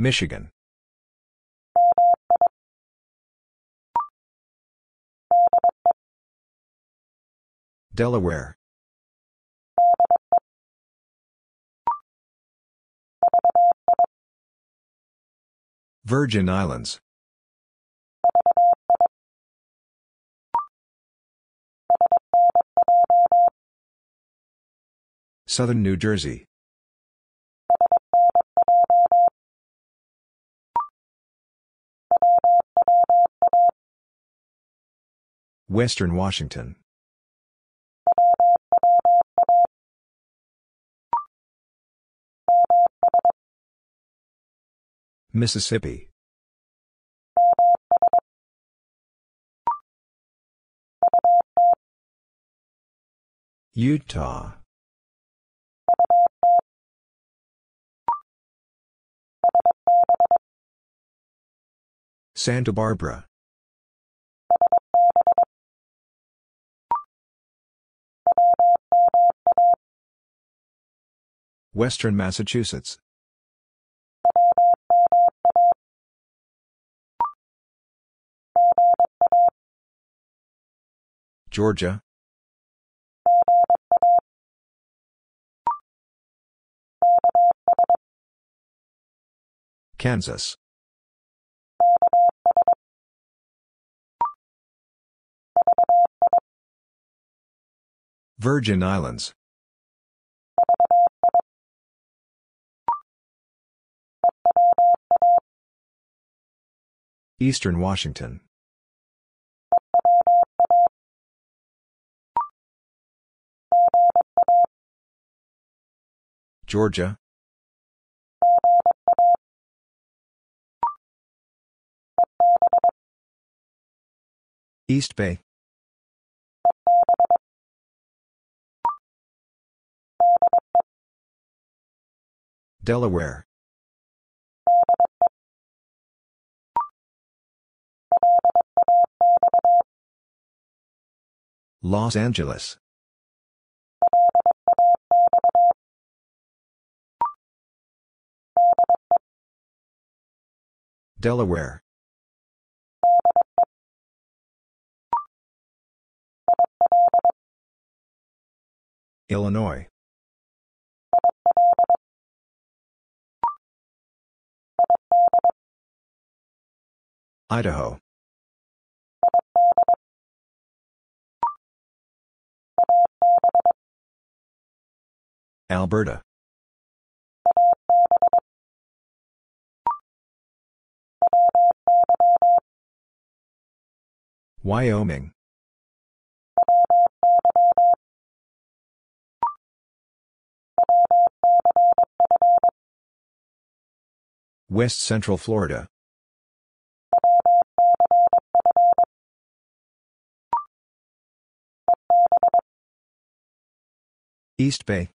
Michigan. Delaware. Virgin Islands. Southern New Jersey. Western Washington. Mississippi. Utah. Santa Barbara. Western Massachusetts. Georgia. Kansas. Virgin Islands. Eastern Washington. Georgia. East Bay. Delaware. Los Angeles. Delaware. Illinois. Idaho. Alberta. Wyoming. West Central Florida. East Bay.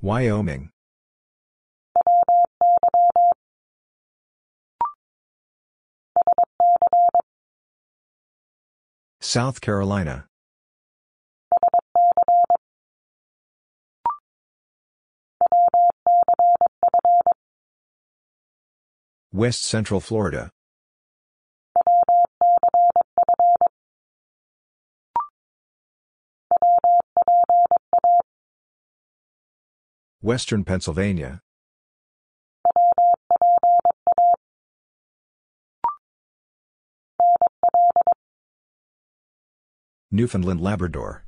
Wyoming. South Carolina. West Central Florida. Western Pennsylvania. Newfoundland Labrador.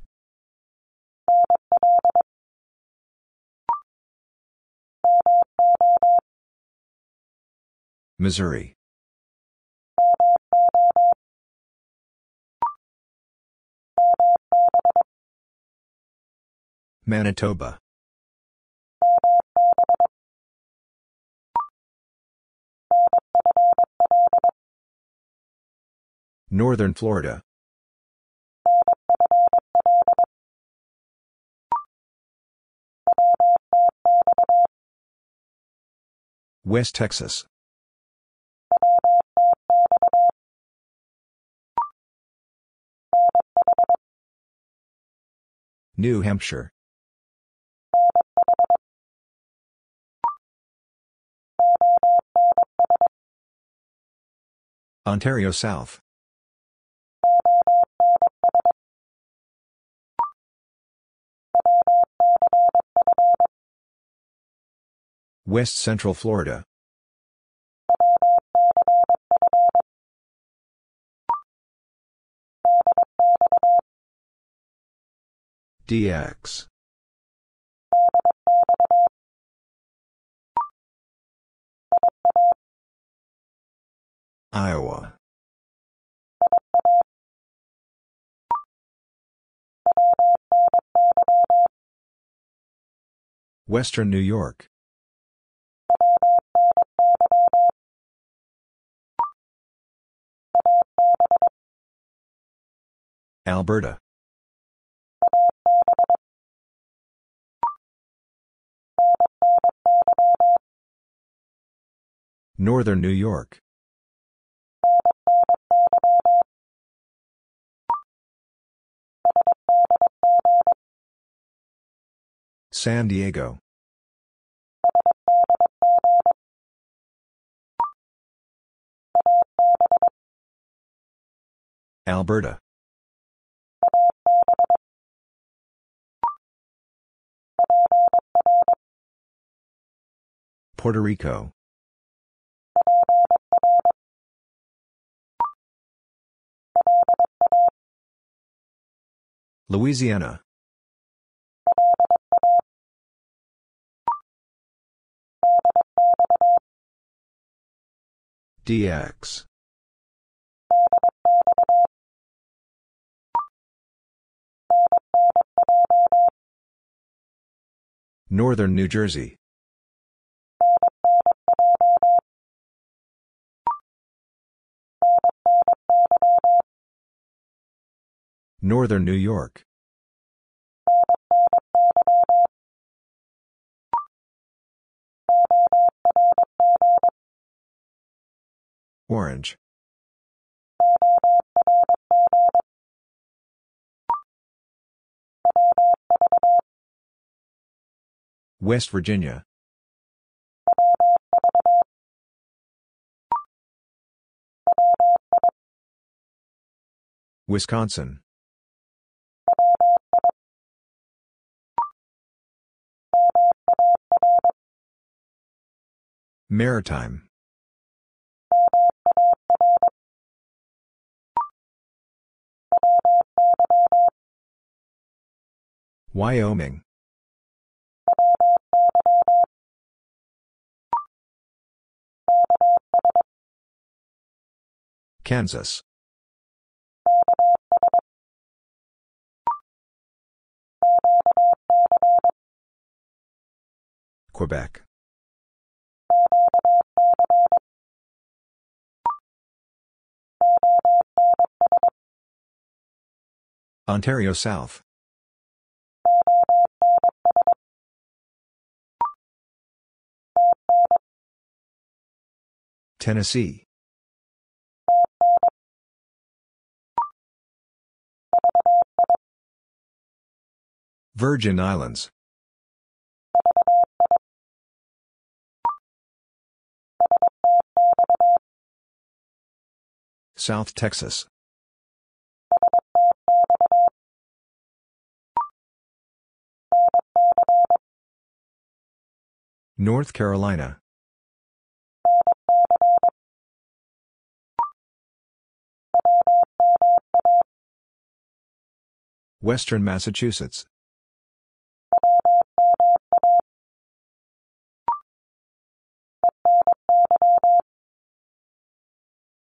Missouri. Manitoba. Northern Florida. West Texas. New Hampshire. Ontario South. West Central Florida. DX. Iowa. Western New York. Alberta. Northern New York. San Diego. Alberta. Puerto Rico. Louisiana. DX. Northern New Jersey. Northern New York. Orange. West Virginia. Wisconsin. Maritime. Wyoming. Kansas. Quebec. Ontario South. Tennessee. Virgin Islands. South Texas. North Carolina. Western Massachusetts.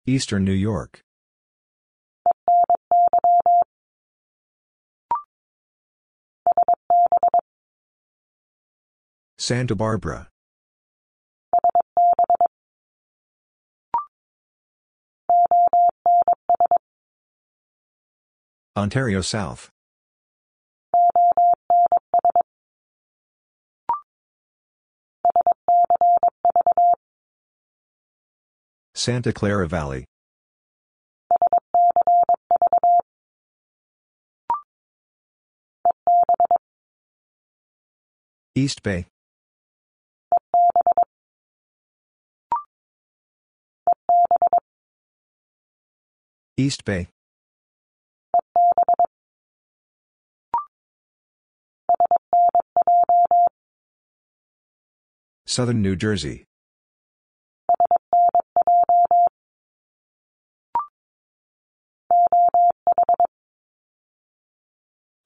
Eastern New York. Santa Barbara. Ontario South. Santa Clara Valley. East Bay. East Bay. Southern New Jersey.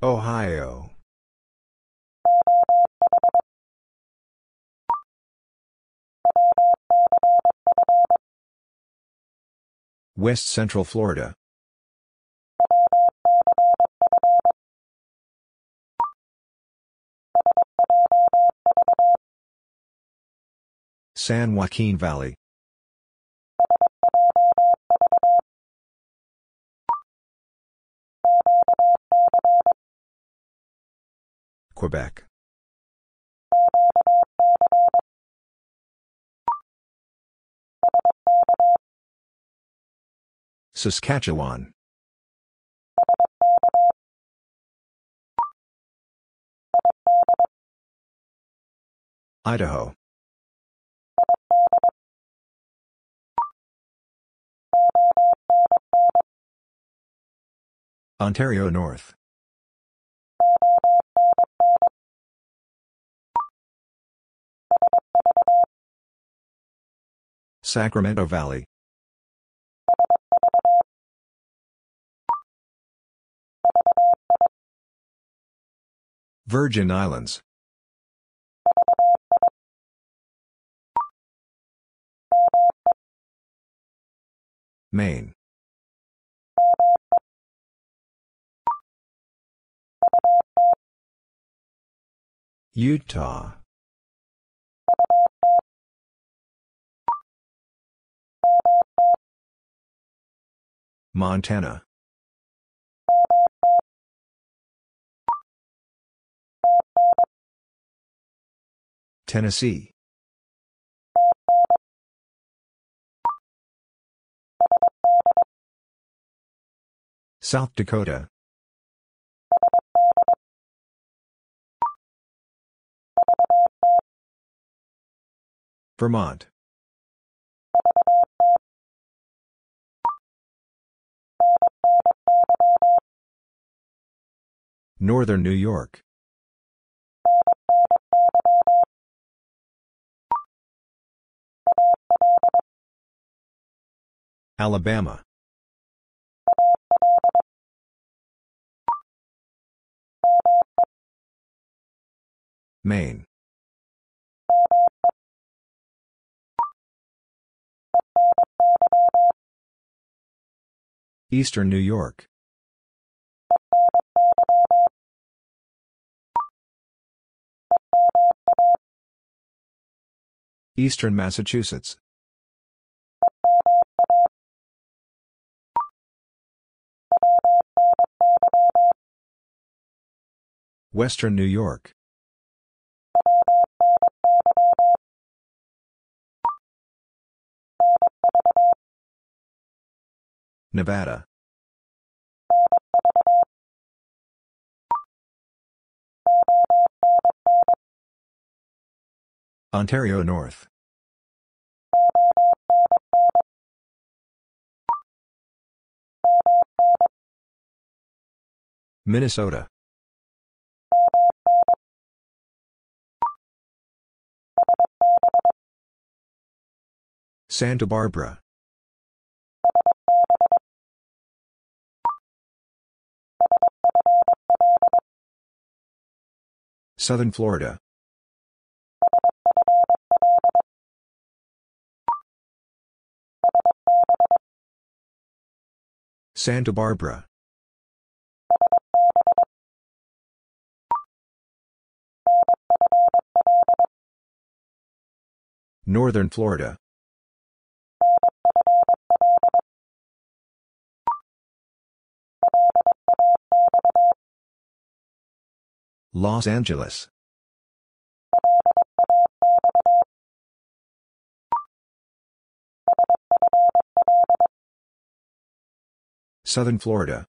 Ohio. West Central Florida. San Joaquin Valley. Quebec. Saskatchewan. Idaho. Ontario North. Sacramento Valley. Virgin Islands. Maine. Utah. Montana. Tennessee. South Dakota. Vermont. Northern New York. Alabama. Maine. Eastern New York. Eastern Massachusetts. Western New York. Nevada. Ontario North. Minnesota. Santa Barbara. Southern Florida. Santa Barbara. Northern Florida. Los Angeles. Southern Florida.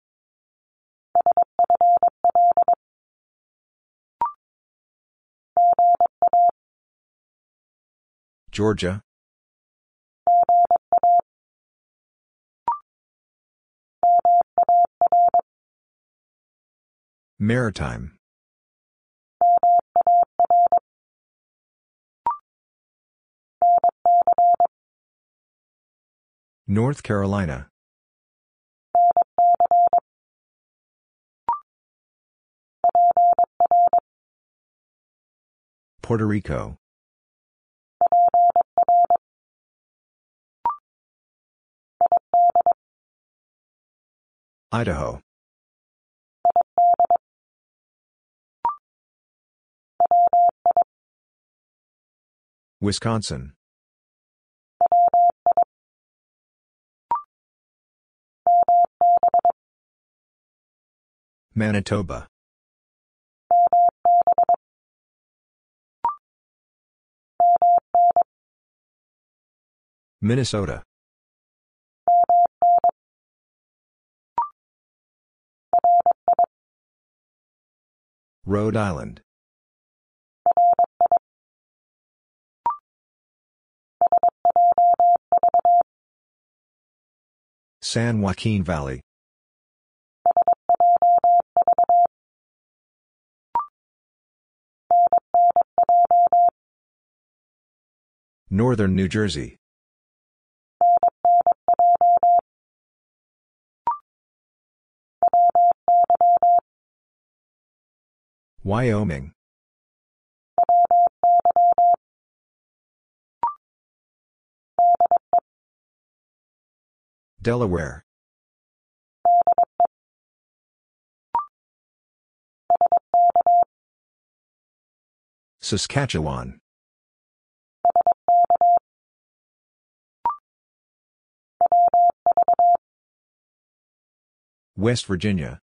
Georgia. Maritime. North Carolina. Puerto Rico. Idaho. Wisconsin. Manitoba. Minnesota. Rhode Island. San Joaquin Valley. Northern New Jersey. Wyoming. Delaware. Saskatchewan. West Virginia.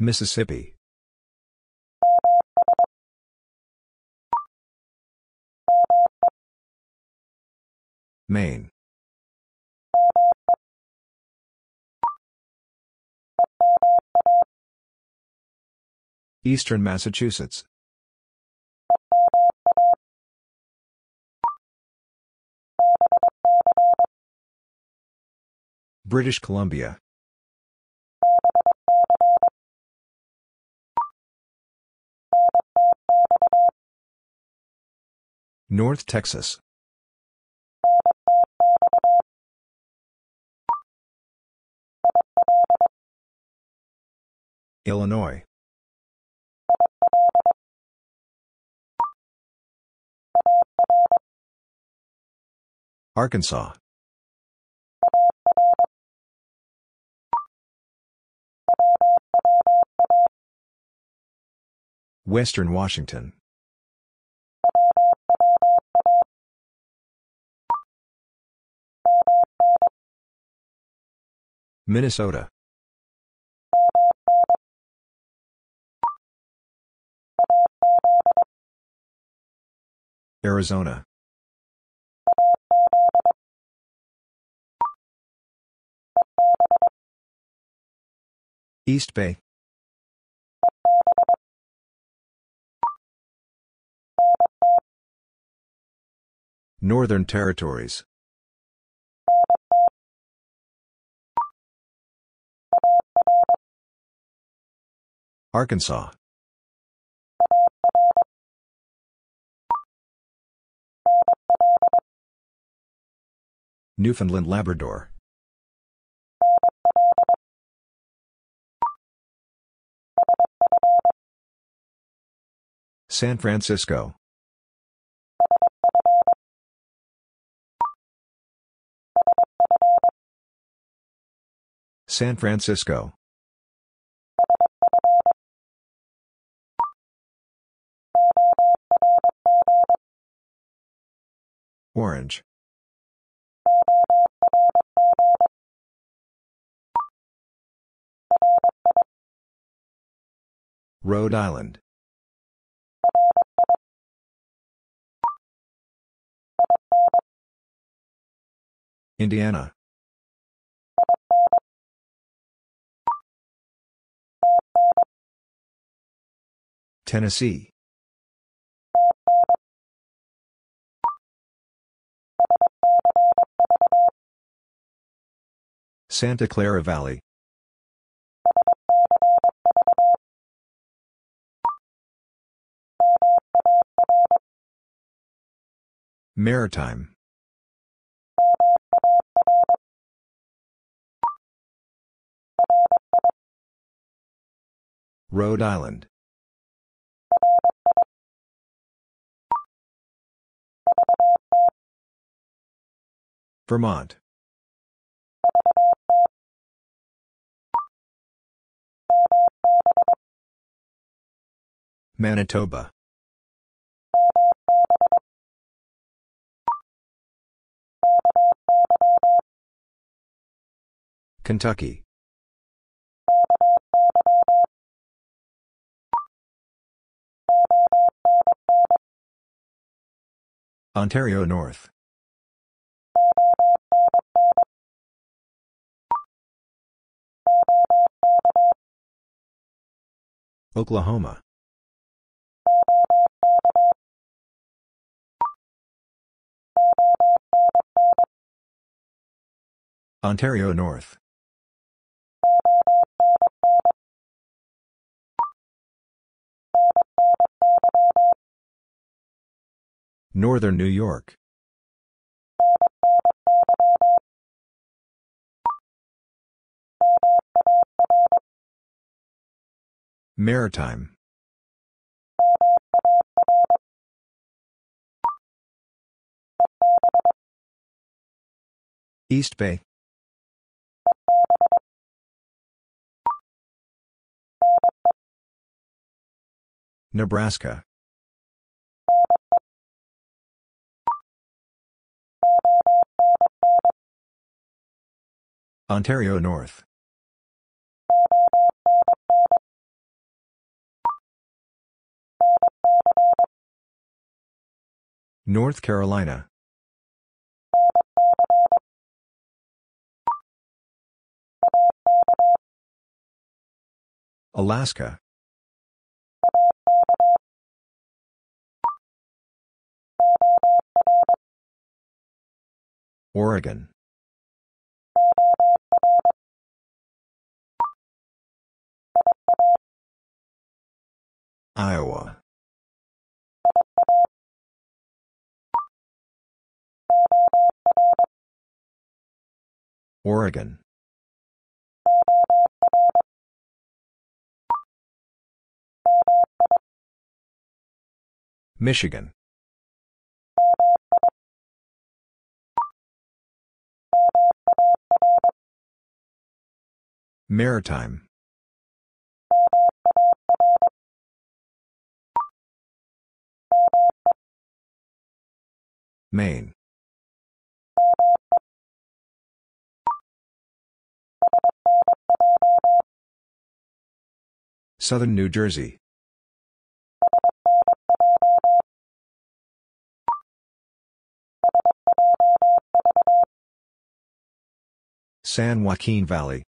Mississippi. Maine. Eastern Massachusetts. British Columbia. North Texas. Illinois. Arkansas. Western Washington. Minnesota. Arizona. East Bay. Northern Territories. Arkansas. Newfoundland Labrador. San Francisco. San Francisco. Orange. Rhode Island. Indiana. Tennessee. Santa Clara Valley. Maritime. Rhode Island. Vermont. Manitoba. Kentucky. Ontario North. Oklahoma. Ontario North. Northern New York. Maritime. East Bay. Nebraska. Ontario North. North Carolina. Alaska. Oregon. Iowa. Oregon. Michigan. Maritime. Maine. Southern New Jersey. San Joaquin Valley.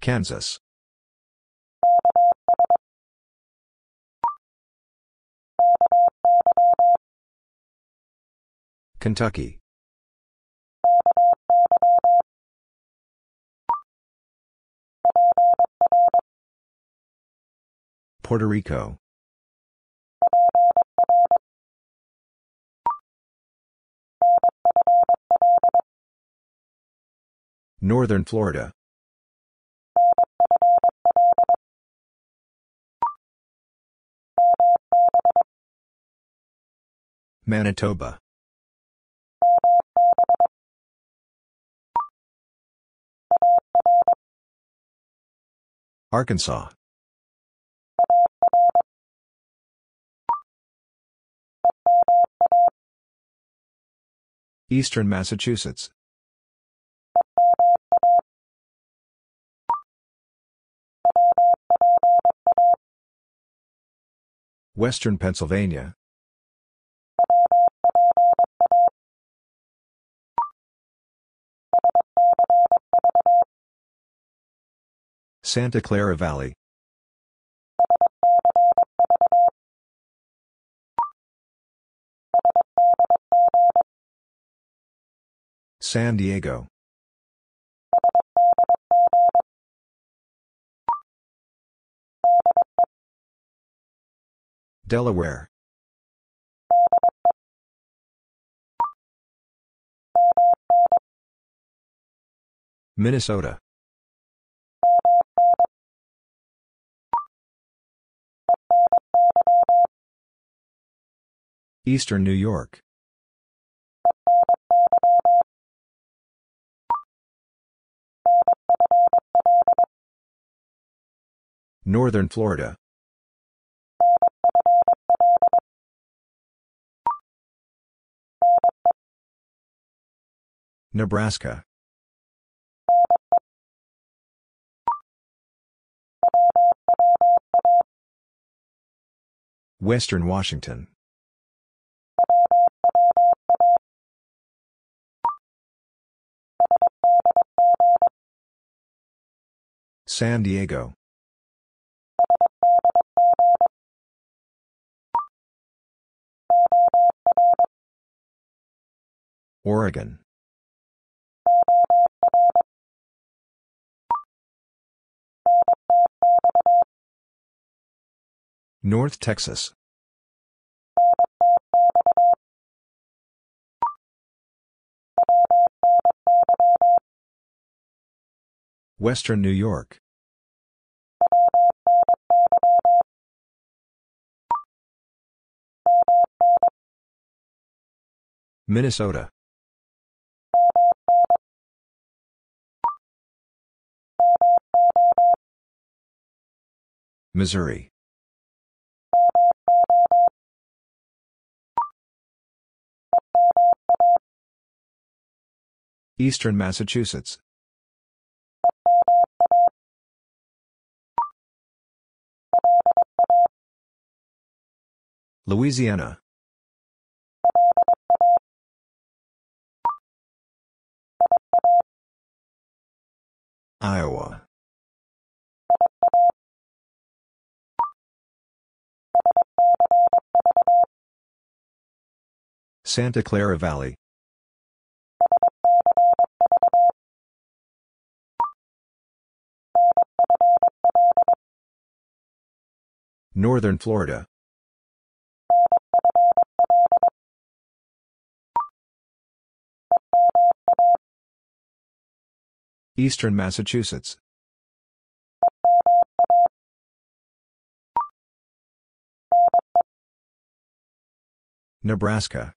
Kansas. Kentucky. Puerto Rico. Northern Florida. Manitoba. Arkansas. Eastern Massachusetts. Western Pennsylvania. Santa Clara Valley. San Diego. Delaware. Minnesota. Eastern New York. Northern Florida. Nebraska. Western Washington. San Diego. Oregon. North Texas. Western New York. Minnesota. Missouri. Eastern Massachusetts. Louisiana. Iowa. Santa Clara Valley. Northern Florida. Eastern Massachusetts. Nebraska.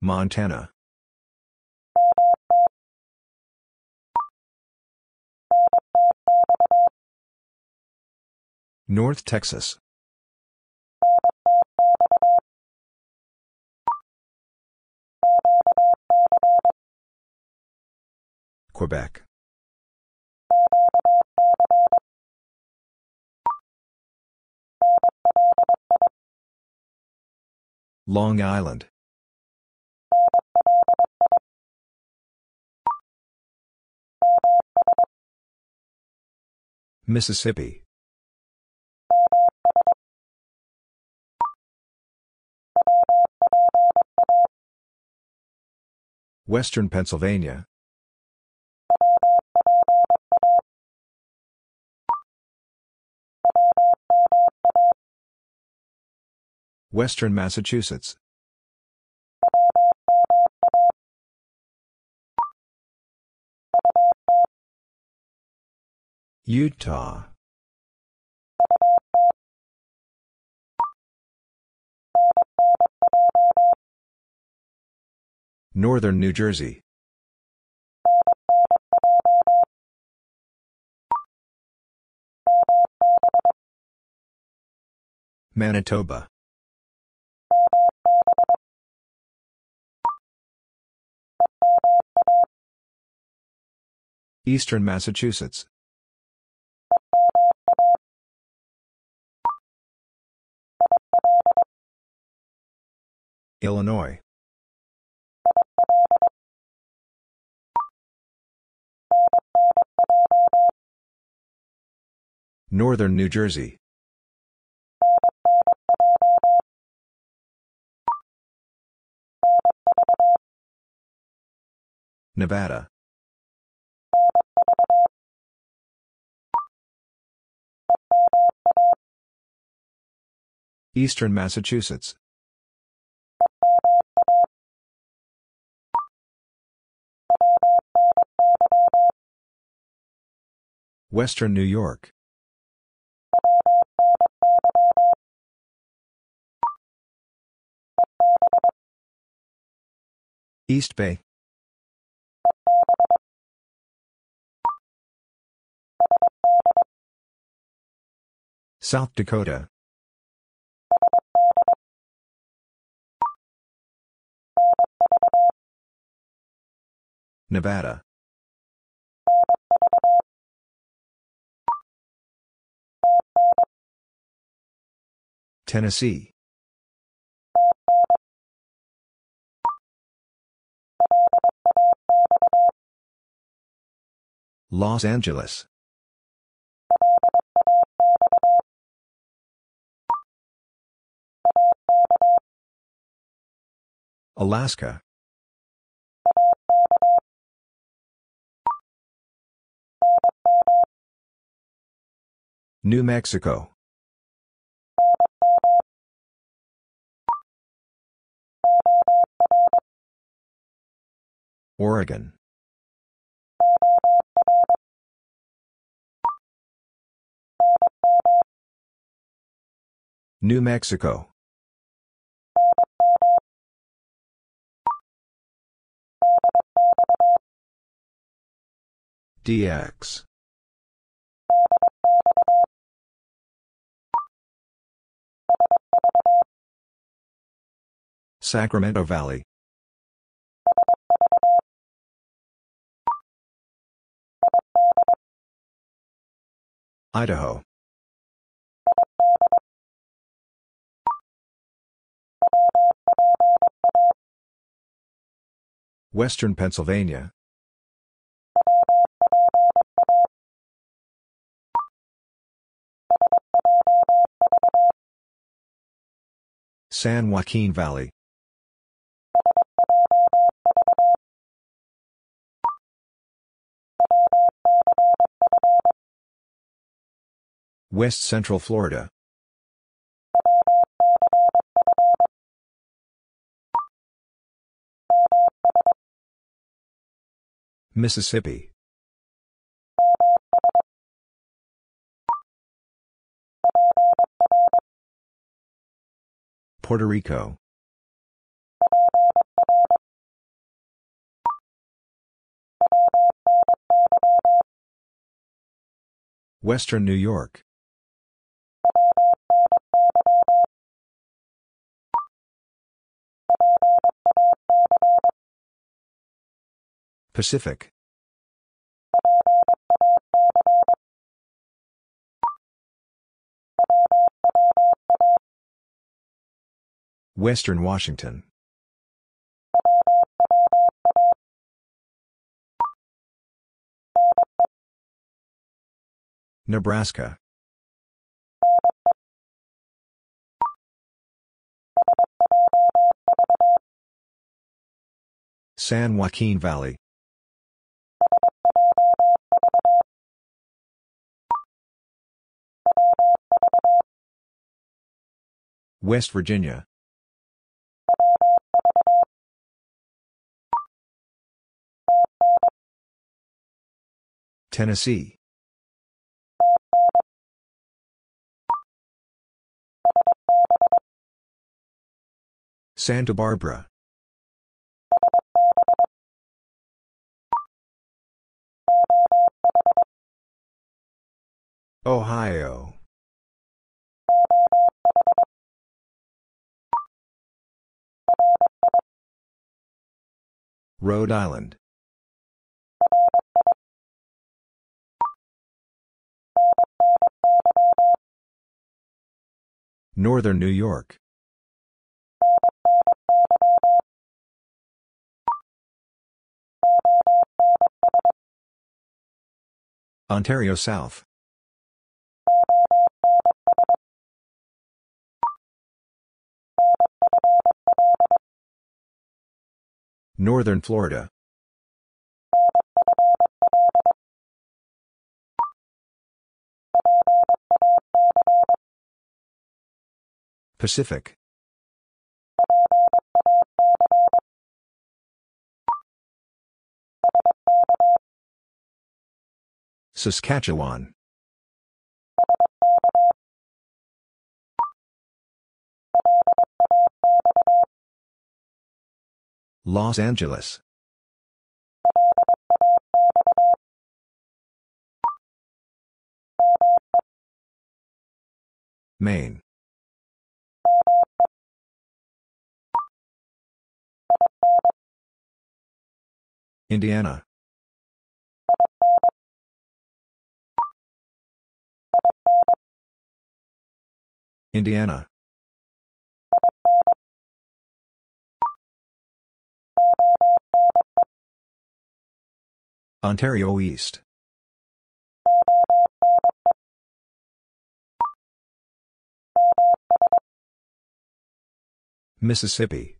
Montana. North Texas. Quebec. Long Island. Mississippi. Western Pennsylvania. Western Massachusetts. Utah. Northern New Jersey. Manitoba. Eastern Massachusetts. Illinois. Northern New Jersey. Nevada. Eastern Massachusetts. Western New York. East Bay. South Dakota. Nevada. Tennessee. Los Angeles. Alaska. New Mexico. Oregon. New Mexico. DX. Sacramento Valley. Idaho. Western Pennsylvania. San Joaquin Valley. West Central Florida. Mississippi. Puerto Rico. Western New York. Pacific. Western Washington. Nebraska. San Joaquin Valley. West Virginia. Tennessee. Santa Barbara. Ohio. Rhode Island. Northern New York. Ontario South. Northern Florida. Pacific. Saskatchewan. Los Angeles. Maine. Indiana. Indiana. Ontario East. Mississippi.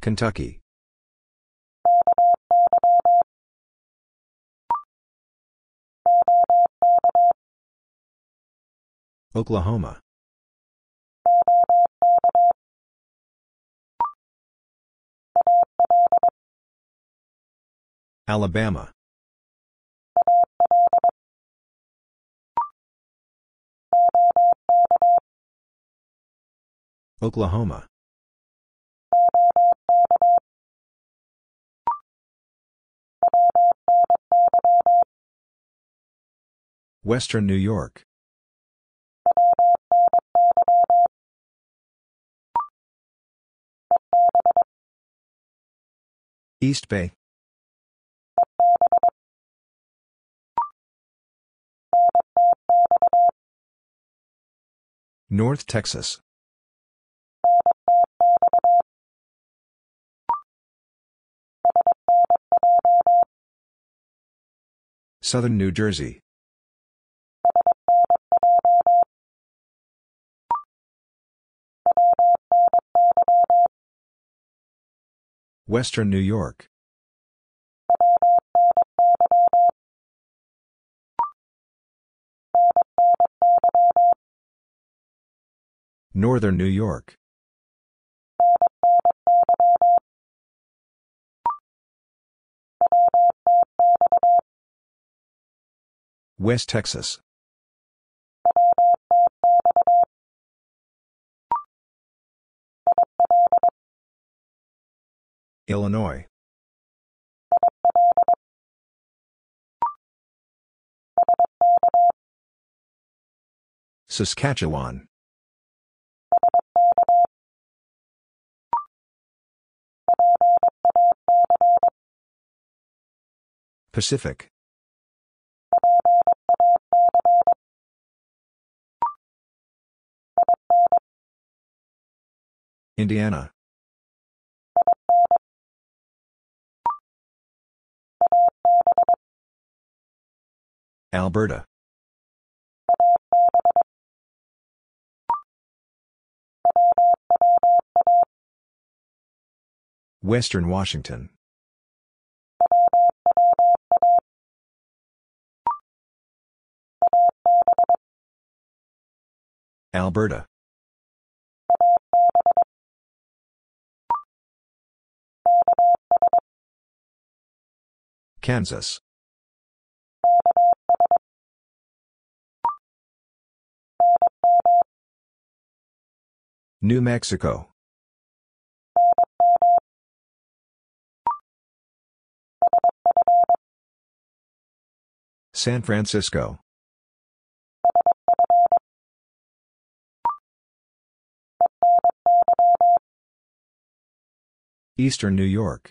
Kentucky. Oklahoma. Alabama. Oklahoma. Western New York. East Bay. North Texas. Southern New Jersey. Western New York. Northern New York. West Texas. Illinois. Saskatchewan. Pacific. Indiana. Alberta. Western Washington. Alberta. Kansas. New Mexico. San Francisco. Eastern New York.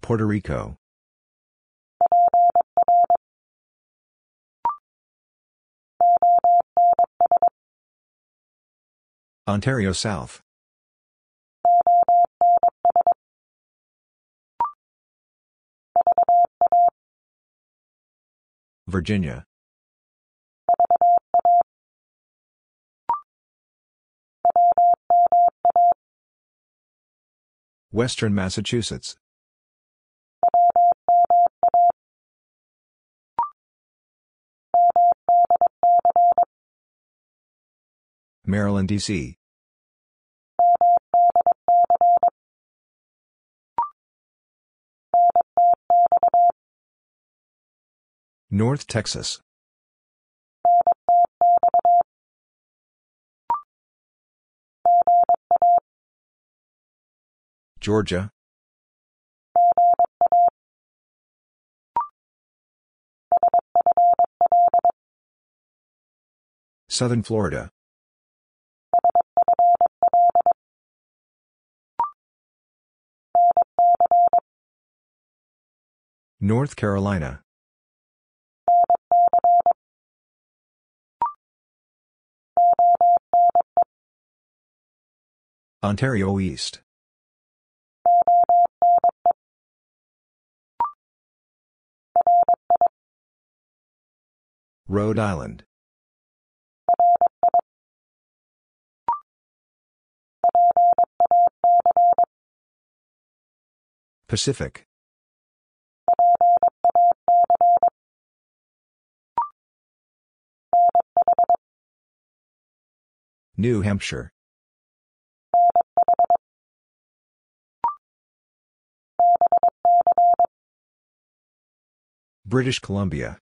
Puerto Rico. Ontario South. Virginia. Western Massachusetts. Maryland, D.C. North Texas. Georgia. Southern Florida. North Carolina. Ontario East. Rhode Island. Pacific. New Hampshire. British Columbia.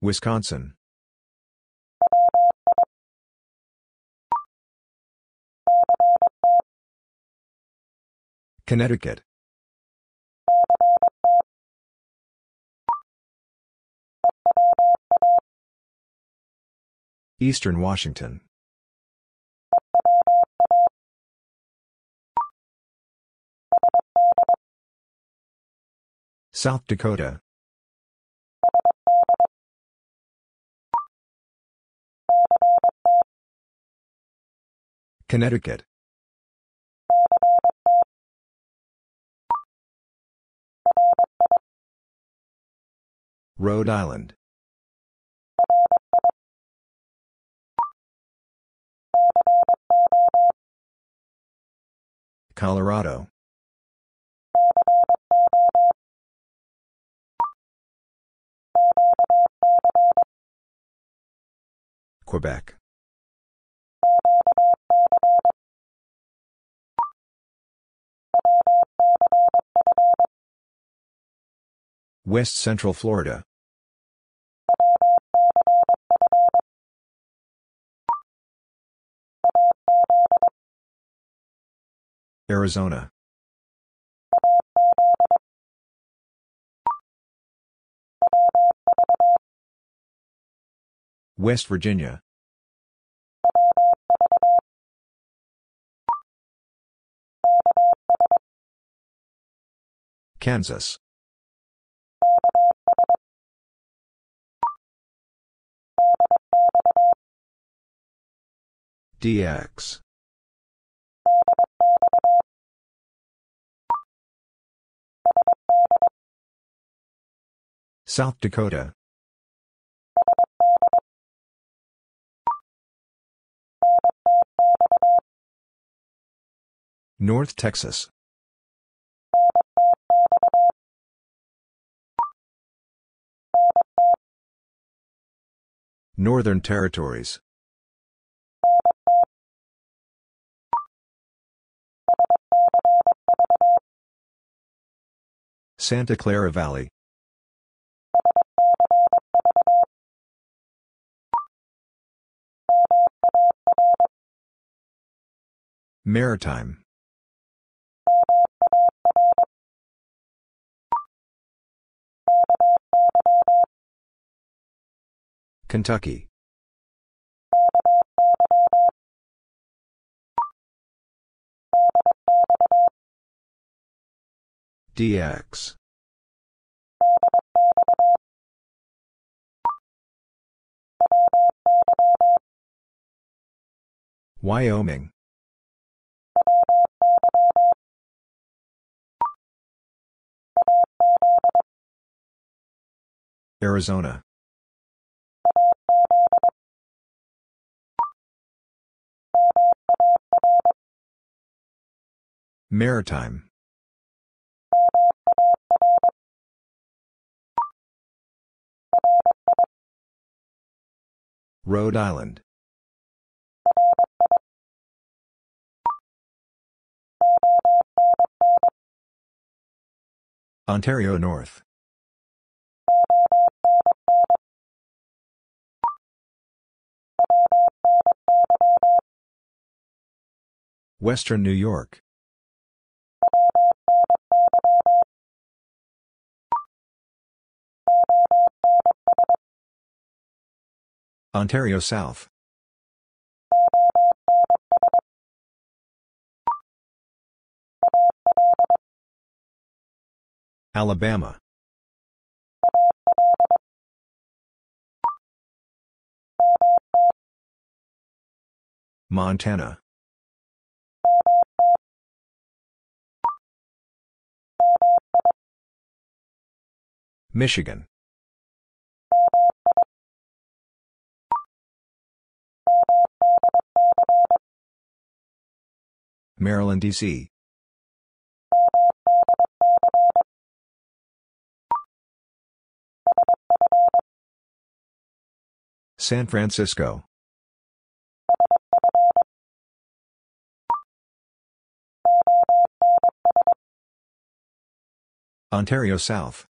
Wisconsin. Connecticut. Eastern Washington. South Dakota. Connecticut. Rhode Island. Colorado. Quebec. West Central Florida. Arizona. West Virginia. Kansas. DX. South Dakota. North Texas. Northern Territories. Santa Clara Valley. Maritime. Kentucky. DX. Wyoming. Arizona. Maritime. Rhode Island. Ontario North. Western New York. Ontario South. Alabama. Montana. Michigan. Maryland, D.C. San Francisco. Ontario South.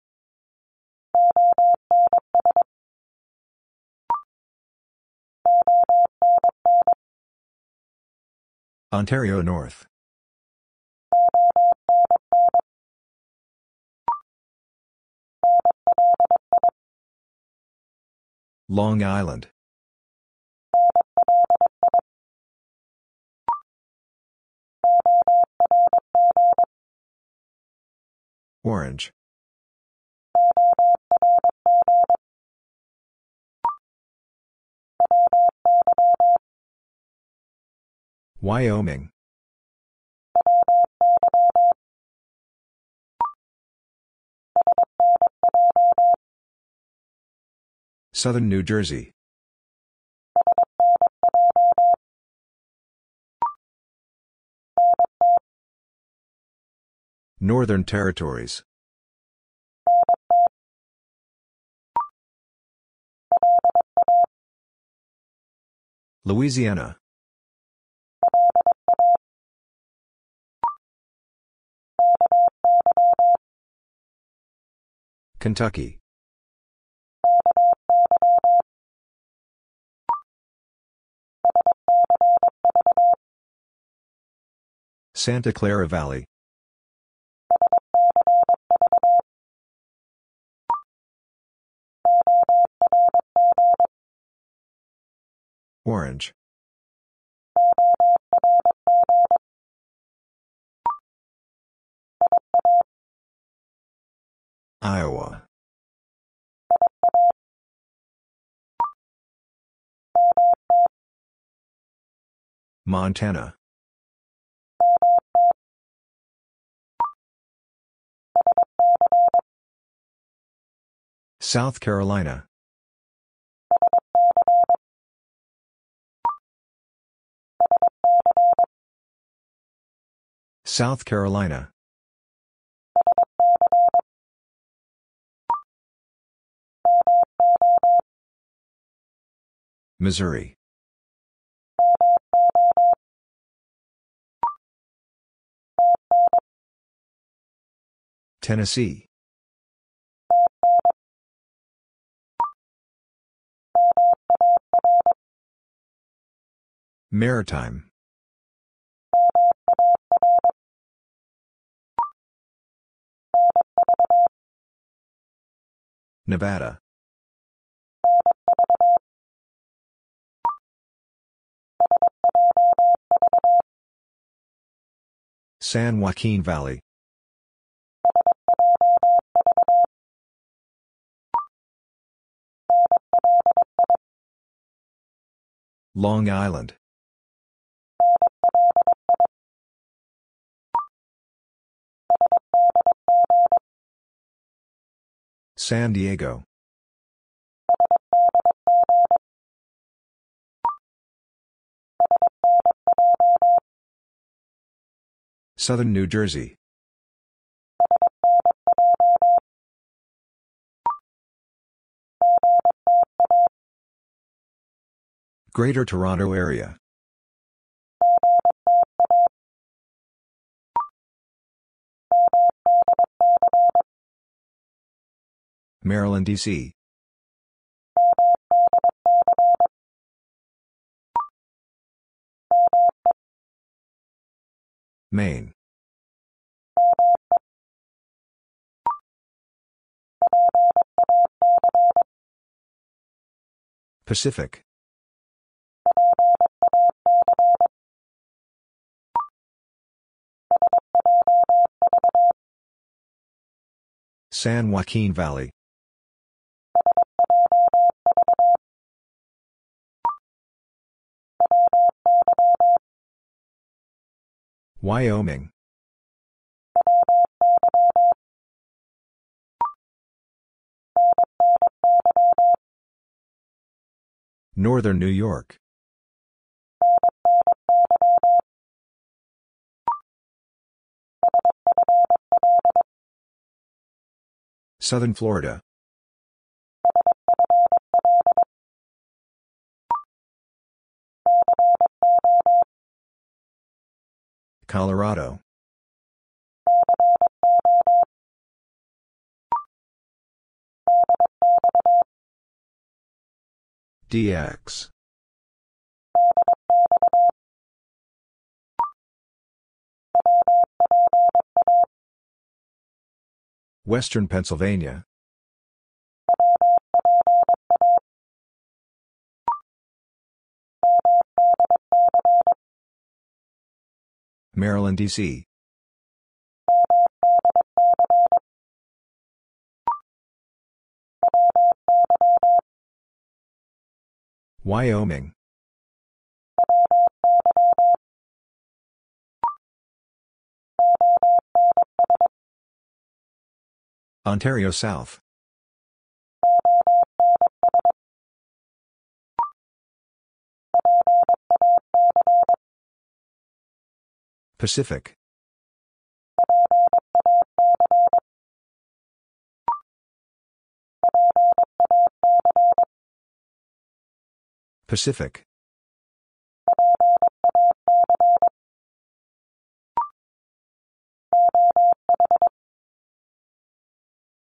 Ontario North. Long Island. Orange. Wyoming. Southern New Jersey. Northern Territories. Louisiana. Kentucky. Santa Clara Valley. Orange. Iowa. Montana. South Carolina. South Carolina. Missouri. Tennessee. Maritime. Nevada. San Joaquin Valley. Long Island. San Diego. Southern New Jersey. Greater Toronto Area. Maryland, D.C. Maine. Pacific. San Joaquin Valley. Wyoming. Northern New York. Southern Florida. Colorado. DX. Western Pennsylvania. Maryland, D.C. Wyoming. Ontario South. Pacific. Pacific.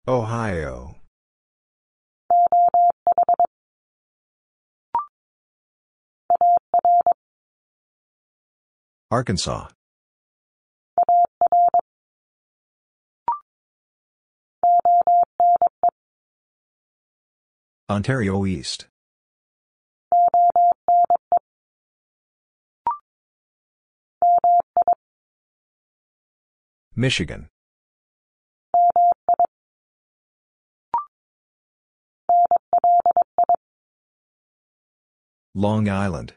Ohio. Arkansas. Ontario East. Michigan. Long Island.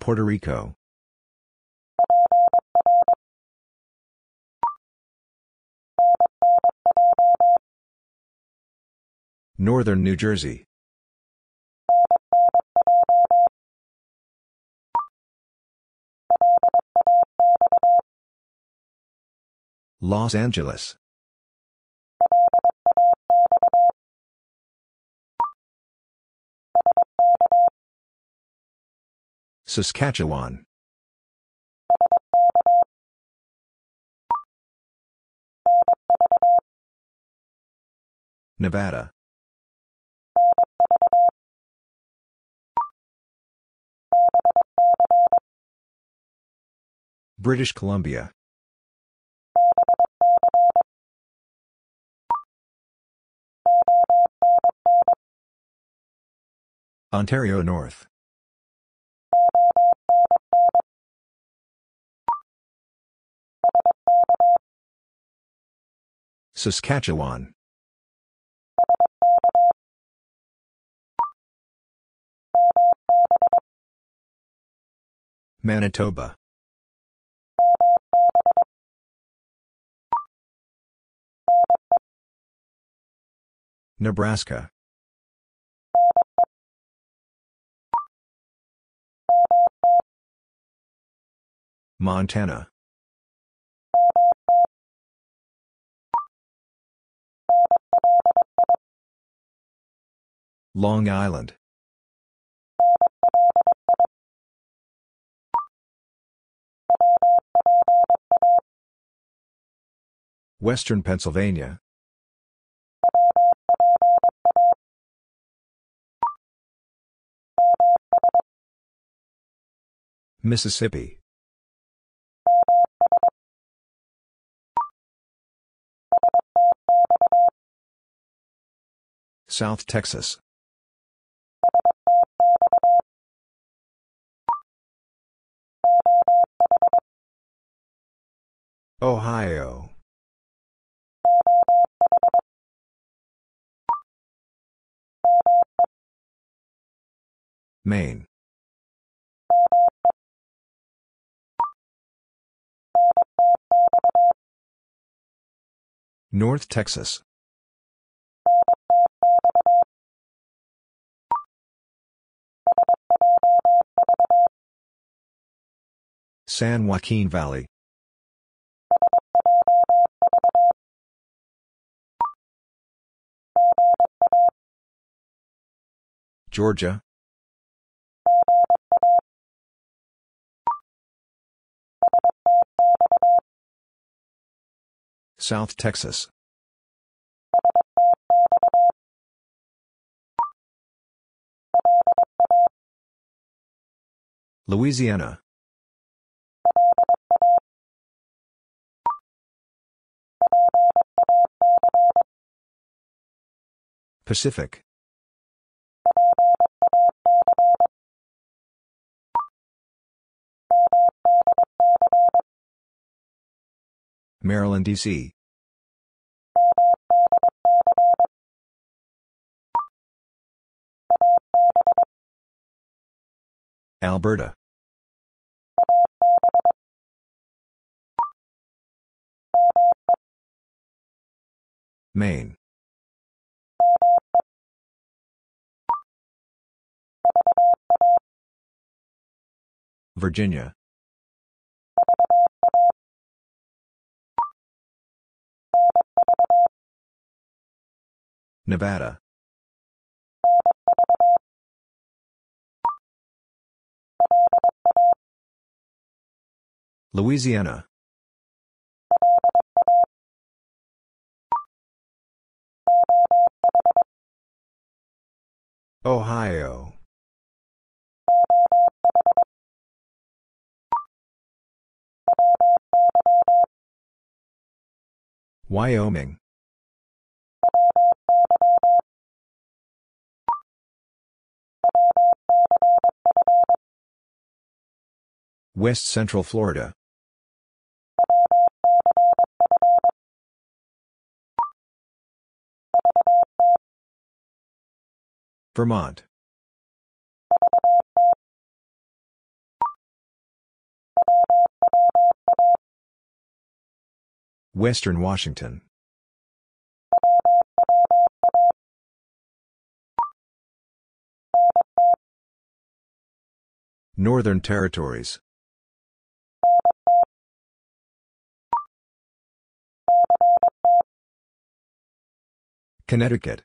Puerto Rico. Northern New Jersey. Los Angeles. Saskatchewan. Nevada. British Columbia. Ontario North. Saskatchewan. Manitoba. Nebraska. Montana. Long Island. Western Pennsylvania. Mississippi. South Texas. Ohio. Maine. North Texas. San Joaquin Valley. Georgia. South Texas. Louisiana. Pacific. Maryland, D.C. Alberta. Maine. Virginia. Nevada. Louisiana. Ohio. Wyoming. West Central Florida. Vermont. Western Washington. Northern Territories. Connecticut.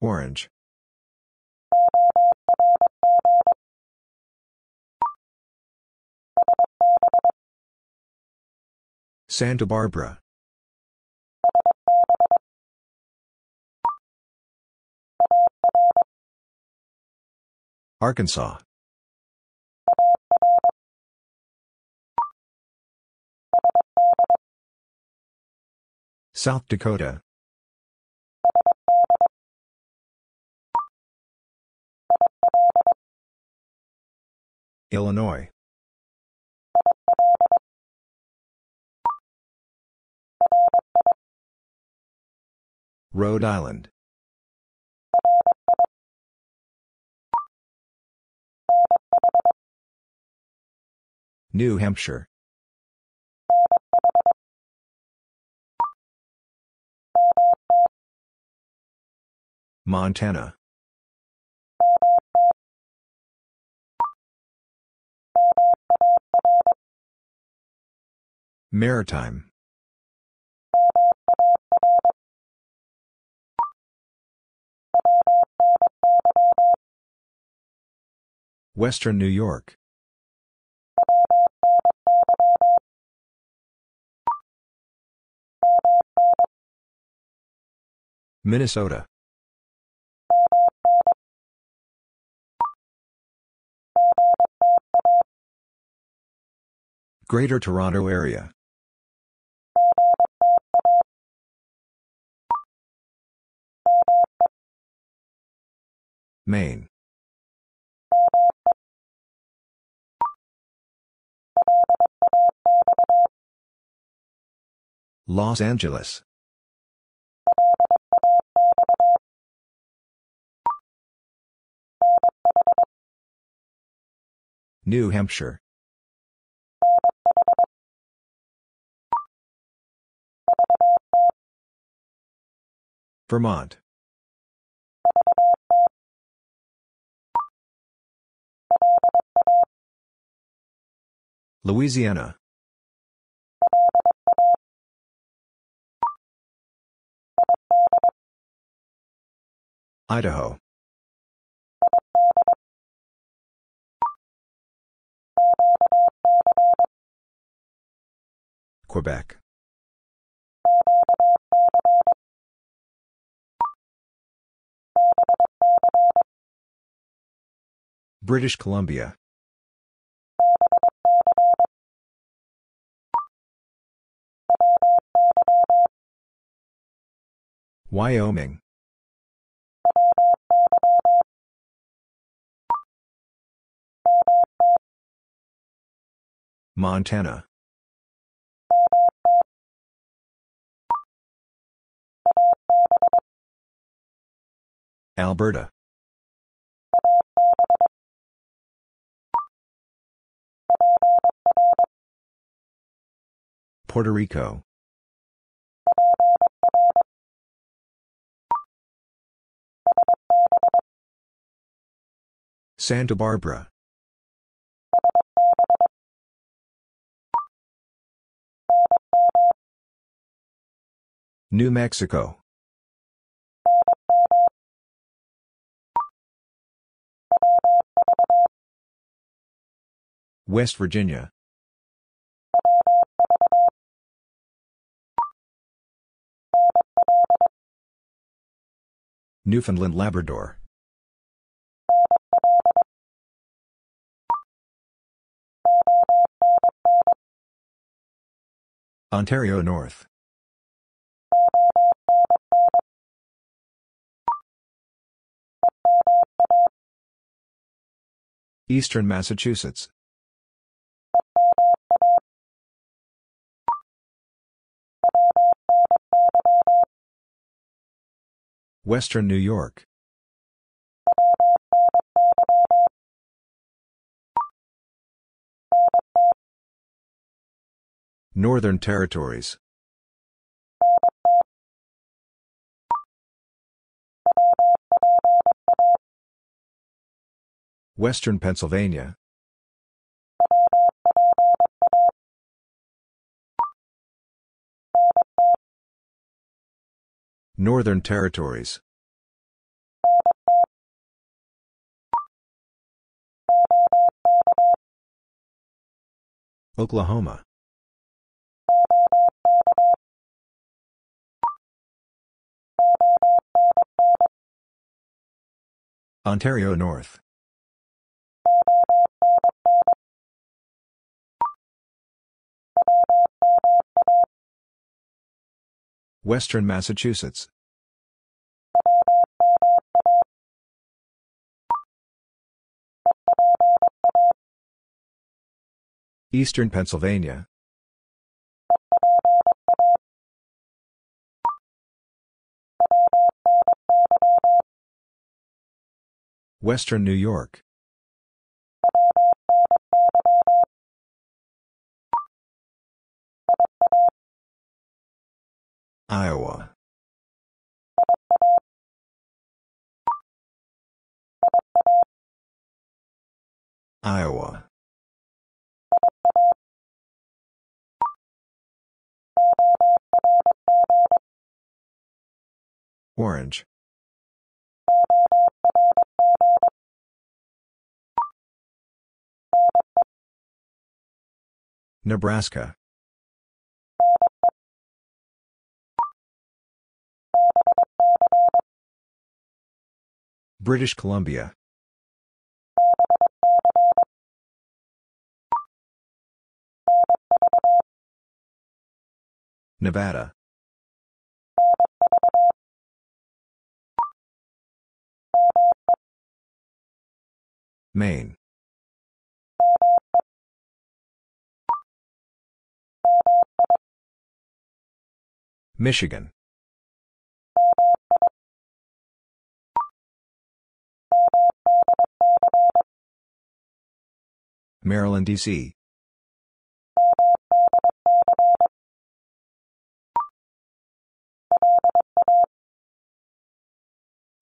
Orange. Santa Barbara. Arkansas. South Dakota. Illinois. Rhode Island. New Hampshire. Montana. Maritime. Western New York. Minnesota. Greater Toronto Area. Maine. Los Angeles. New Hampshire. Vermont. Louisiana. Idaho. Quebec. British Columbia. Wyoming. Montana. Alberta. Puerto Rico. Santa Barbara. New Mexico. West Virginia. Newfoundland Labrador. Ontario North. Eastern Massachusetts. Western New York. Northern Territories. Western Pennsylvania. Northern Territories. Oklahoma. Ontario North. Western Massachusetts. Eastern Pennsylvania. Western New York. Iowa. Iowa. Orange. Nebraska. British Columbia. Nevada. Maine. Michigan. Maryland, D.C.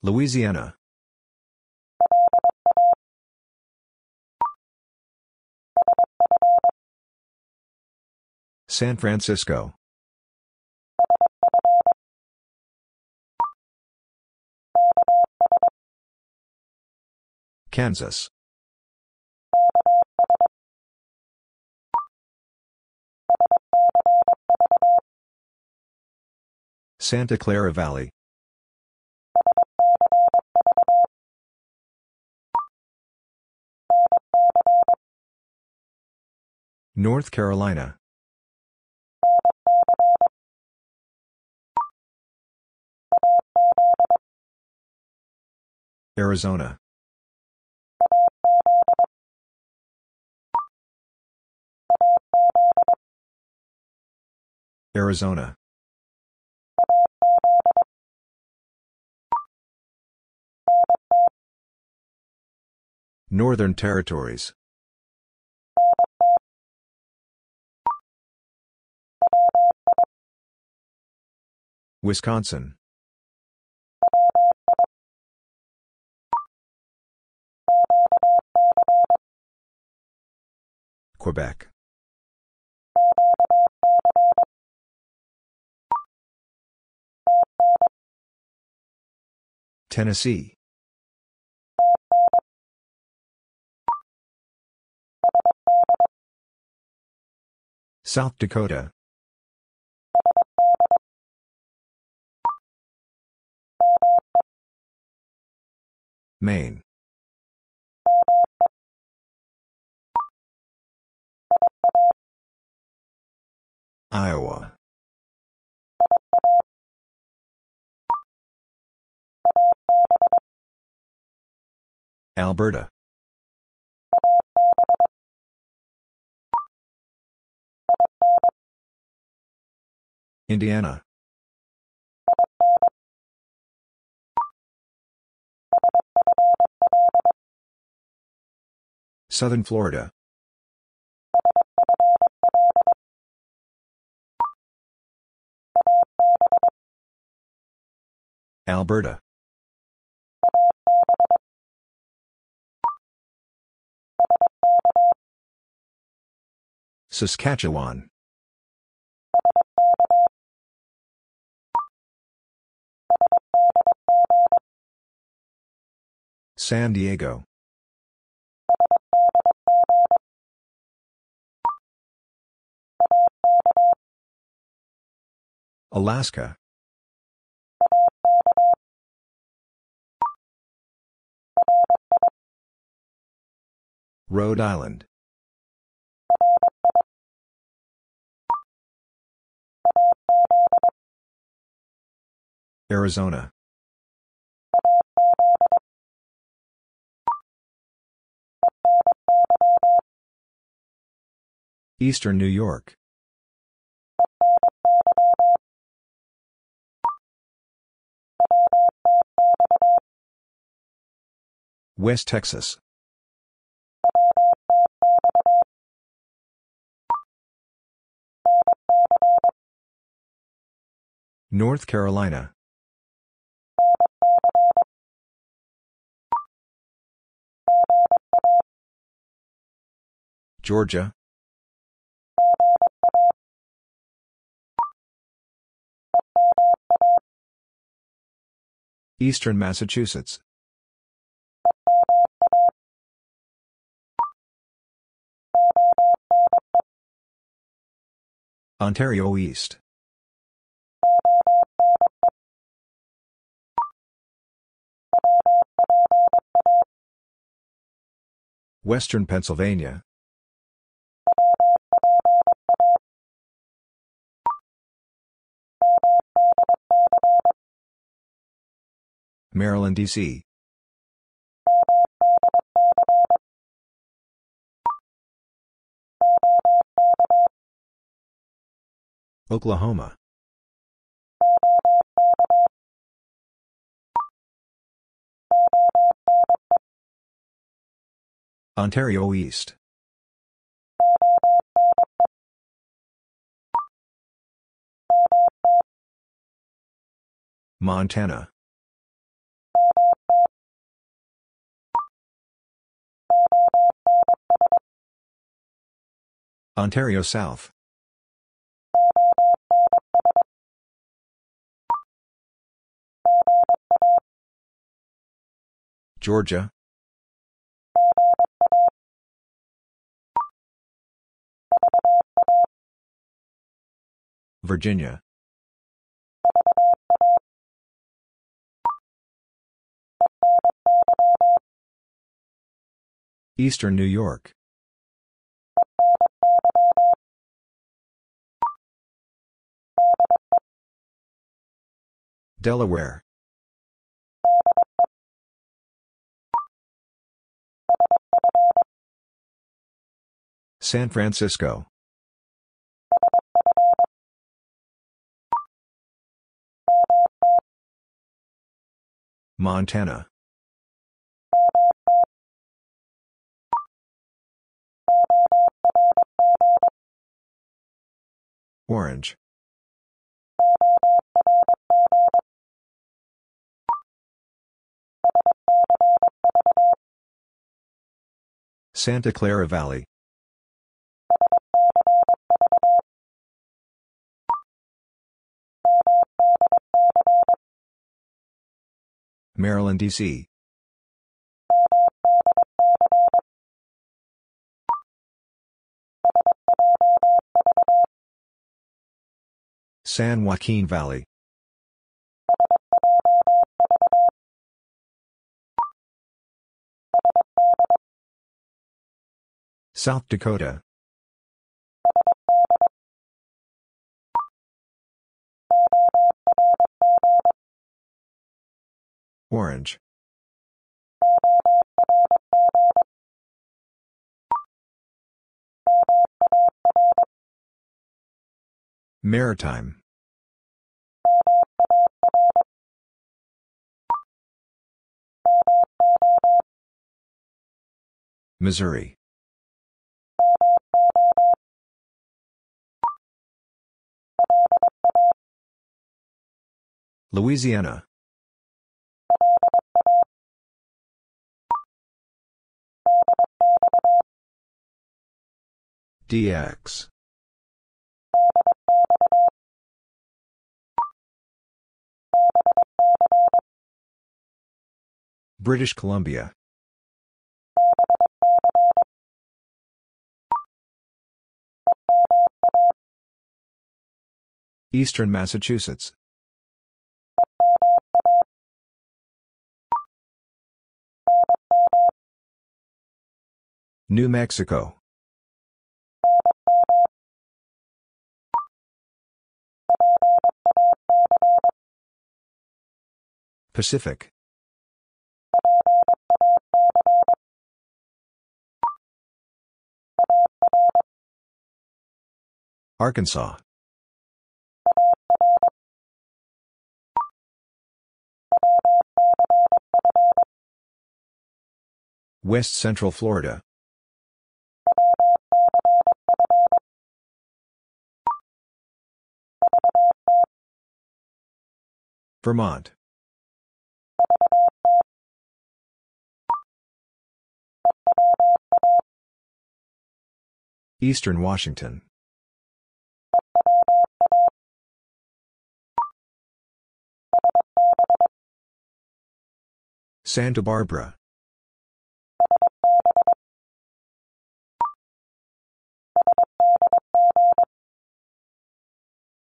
Louisiana. San Francisco. Kansas. Santa Clara Valley. North Carolina. Arizona. Arizona. Northern Territories. Wisconsin. Quebec. Tennessee. South Dakota. Maine. Iowa. Alberta. Indiana. Southern Florida. Alberta. Saskatchewan. San Diego. Alaska. Rhode Island. Arizona. Eastern New York. West Texas. North Carolina. Georgia. Eastern Massachusetts. Ontario East. Western Pennsylvania. Maryland, D.C. Oklahoma. Ontario East. Montana. Ontario South. Georgia. Virginia. Eastern New York. Delaware. San Francisco. Montana. Orange. Santa Clara Valley. Maryland, D.C. San Joaquin Valley. South Dakota. Orange. Maritime. Missouri. Louisiana. DX. British Columbia. Eastern Massachusetts. New Mexico. Pacific. Arkansas. West Central Florida. Vermont. Eastern Washington. Santa Barbara.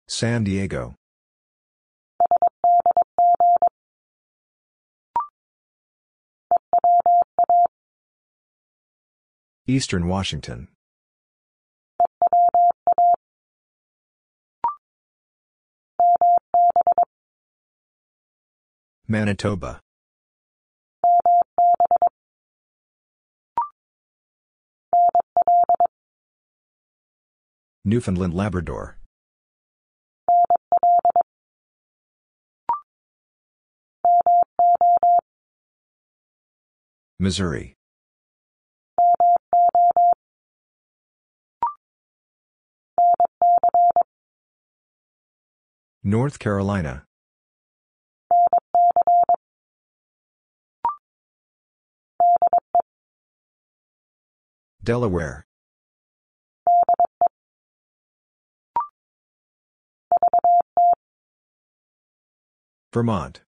San Diego. Eastern Washington. Manitoba. Newfoundland Labrador. Missouri. North Carolina. Delaware. Vermont.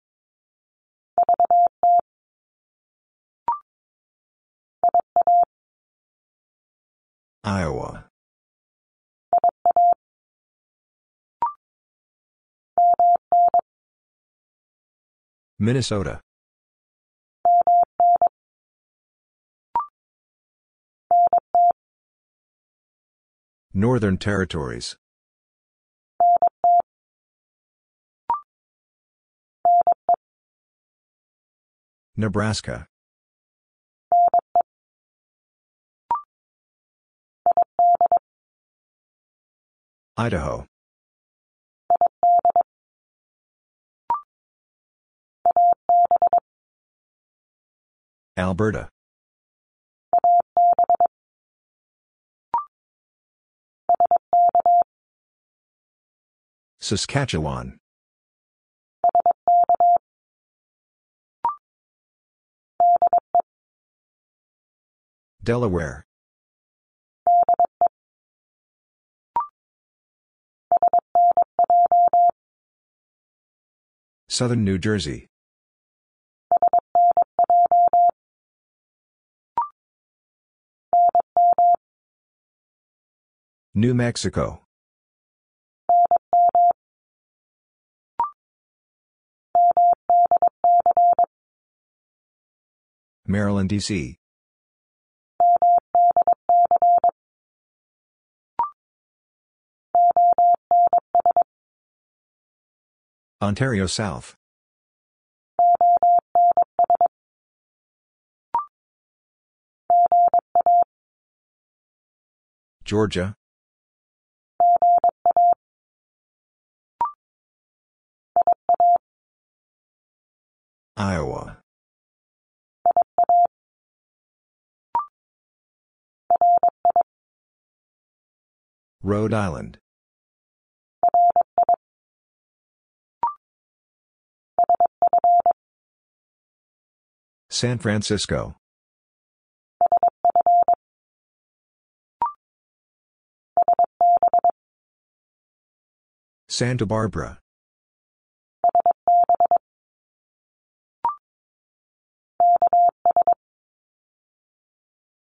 Iowa. Minnesota. Northern Territories. Nebraska. Idaho. Alberta. Saskatchewan. Delaware. Southern New Jersey. New Mexico. Maryland, D.C. Ontario South. Georgia. Iowa. Rhode Island. San Francisco. Santa Barbara.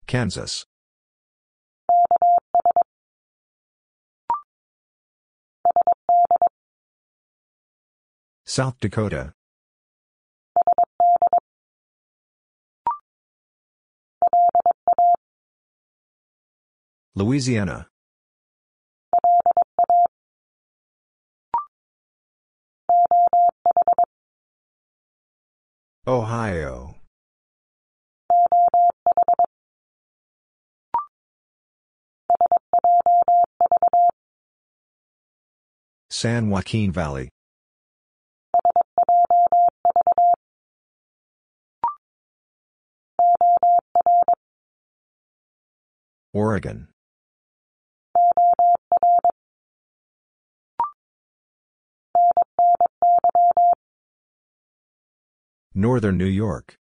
Kansas. South Dakota. Louisiana. Ohio. San Joaquin Valley. Oregon. Northern New York.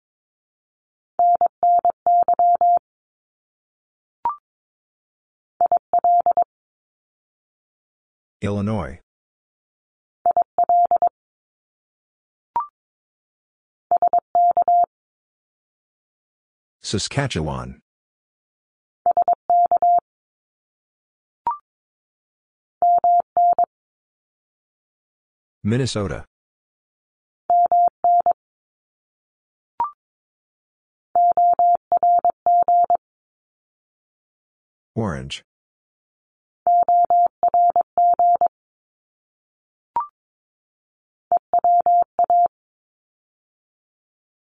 Illinois. Saskatchewan. Minnesota. Orange.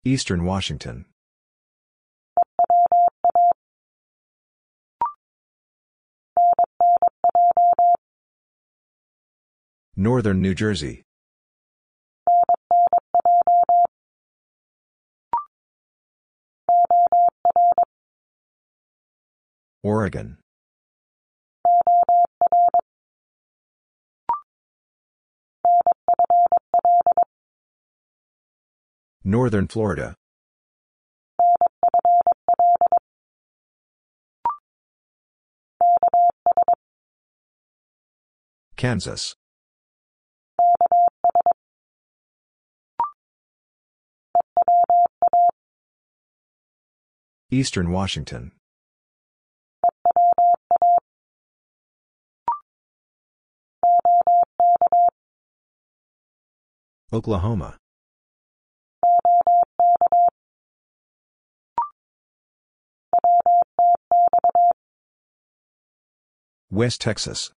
Eastern Washington. Northern New Jersey. Oregon. Northern Florida. Kansas. Eastern Washington. Oklahoma. West Texas.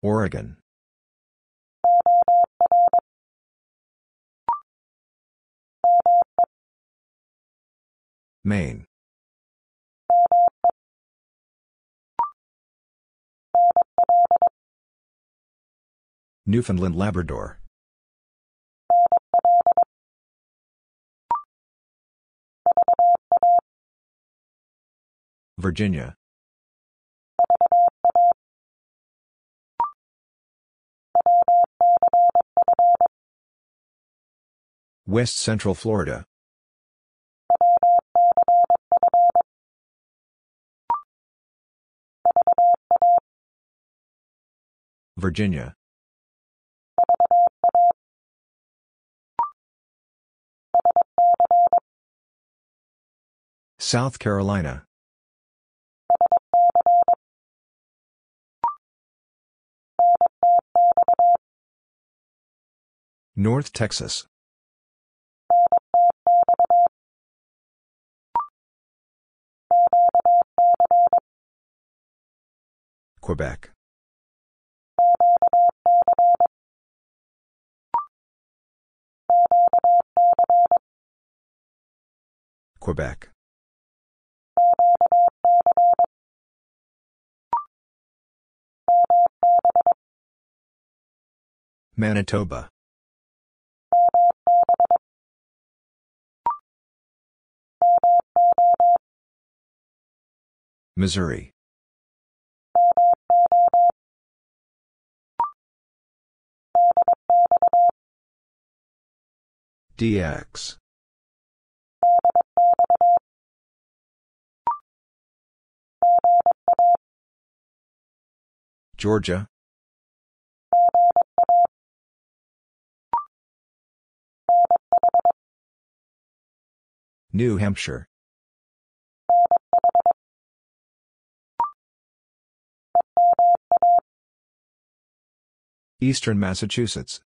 Oregon. Maine. Newfoundland Labrador. Virginia. West Central Florida. Virginia. South Carolina. North Texas. Quebec. Quebec. Manitoba. Missouri. DX. Georgia. New Hampshire. Eastern Massachusetts.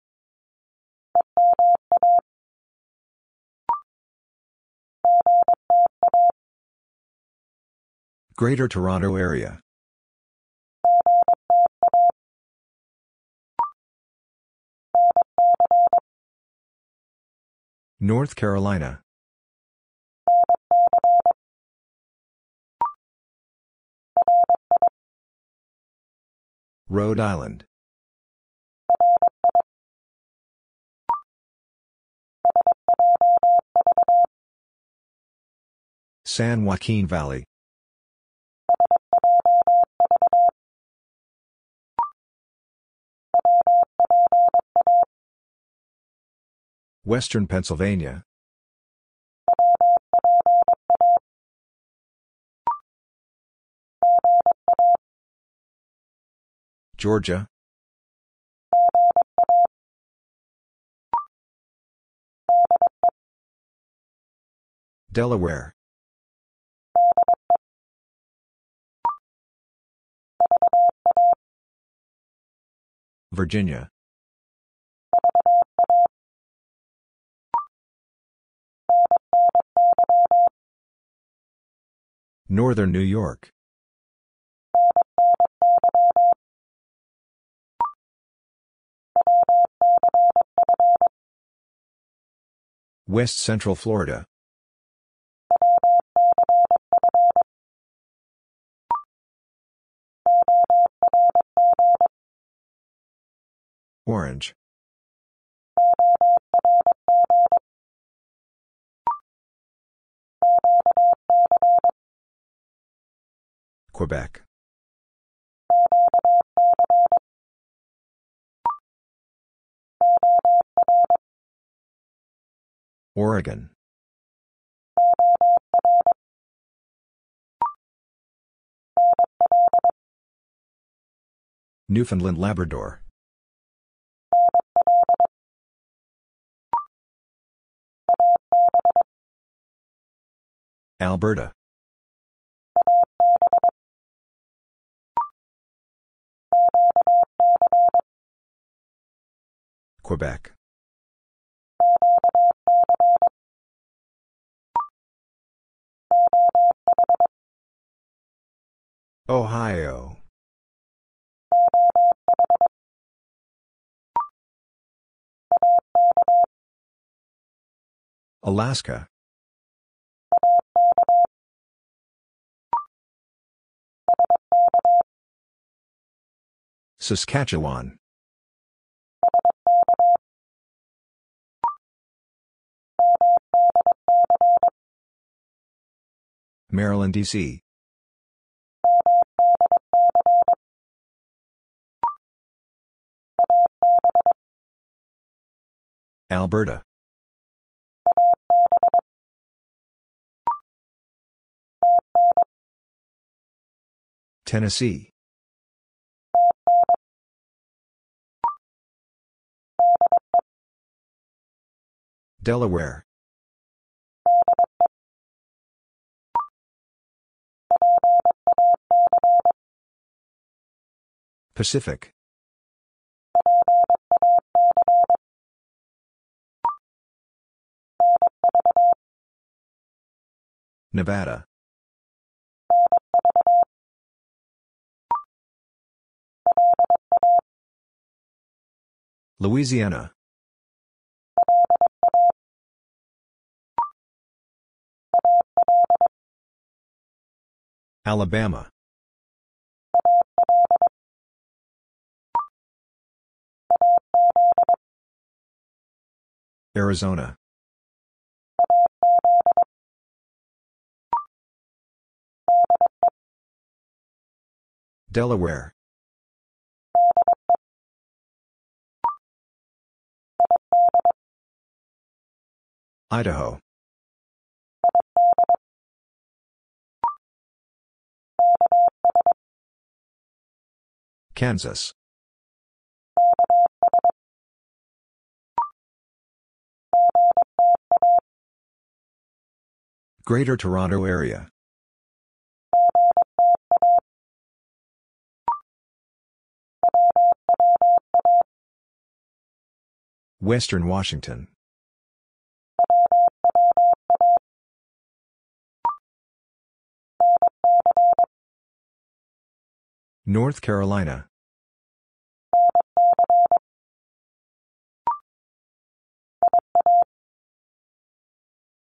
Greater Toronto Area. North Carolina. Rhode Island. San Joaquin Valley. Western Pennsylvania. Georgia. Delaware. Virginia. Northern New York. West Central Florida. Orange. Quebec. Oregon. Newfoundland Labrador. Alberta. Quebec. Ohio. Alaska. Saskatchewan. Maryland, D.C. Alberta. Tennessee. Delaware. Pacific. Nevada. Louisiana. Alabama. Arizona. Delaware. Idaho. Kansas. Greater Toronto Area. Western Washington. North Carolina.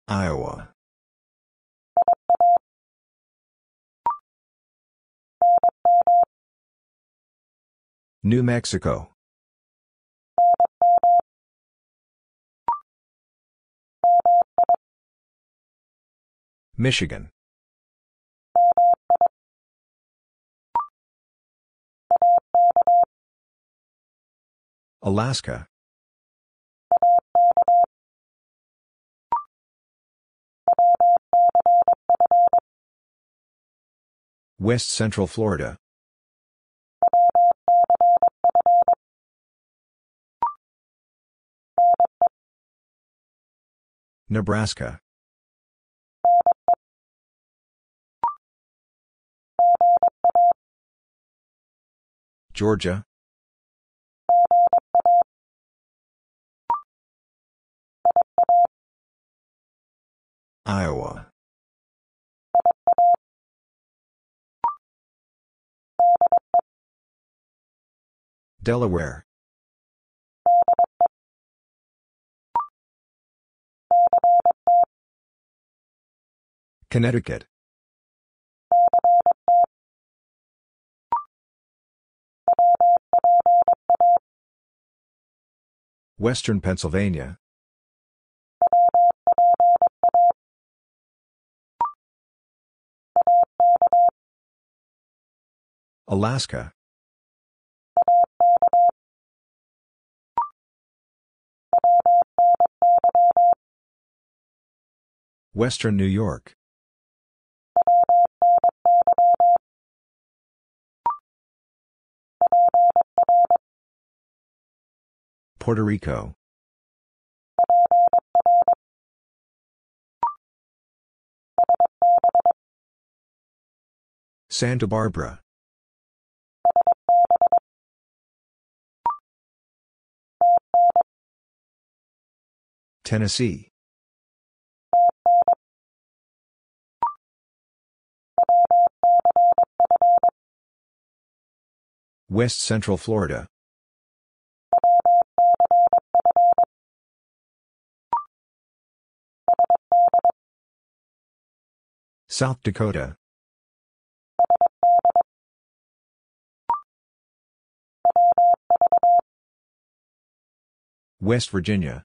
Iowa. New Mexico. Michigan. Alaska. West Central Florida. Nebraska. Georgia. Iowa. Delaware. Connecticut. Western Pennsylvania. Alaska. Western New York. Puerto Rico. Santa Barbara. Tennessee. West Central Florida. South Dakota. West Virginia.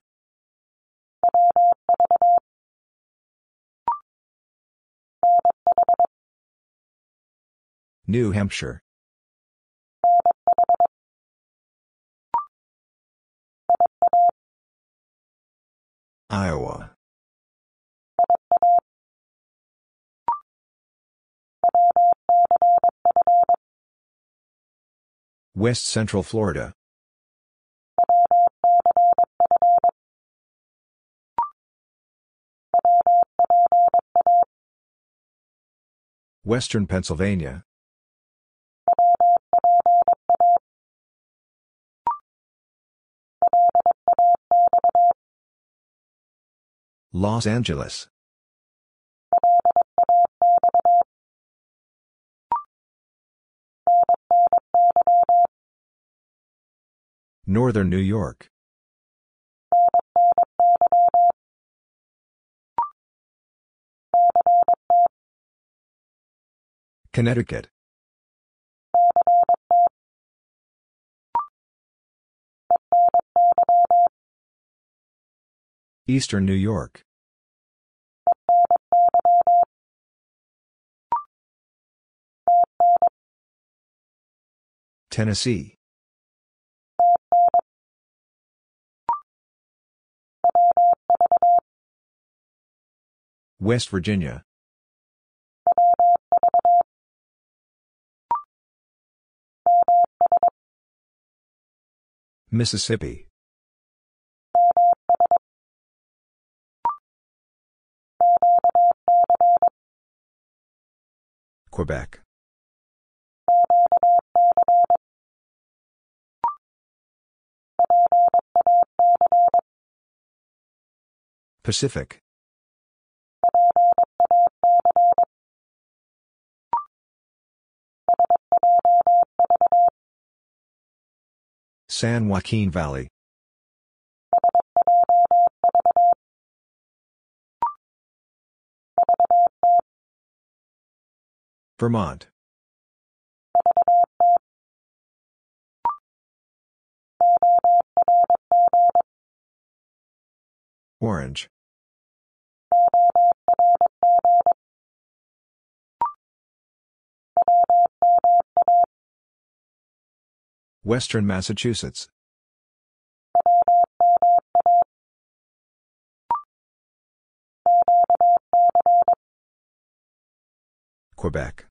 New Hampshire. Iowa. West Central Florida. Western Pennsylvania. Los Angeles. Northern New York. Connecticut. Eastern New York. Tennessee. West Virginia. Mississippi. Quebec. Pacific. San Joaquin Valley. Vermont. Orange. Western Massachusetts. Quebec.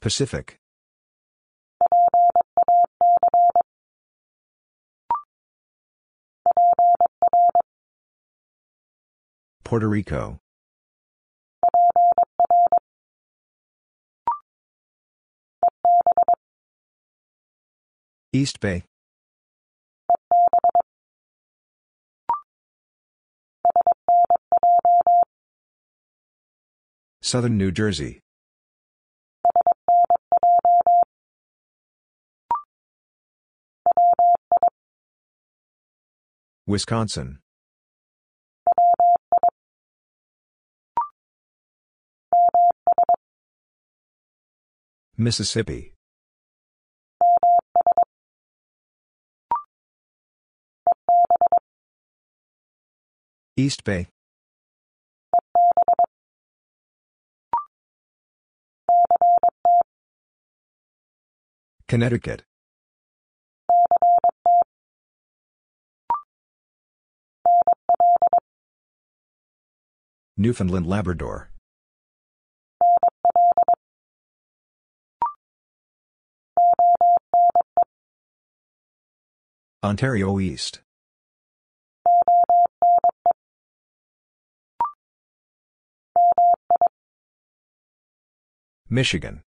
Pacific. Puerto Rico. East Bay. Southern New Jersey. Wisconsin. Mississippi. East Bay. Connecticut. Newfoundland Labrador. Ontario East. Michigan.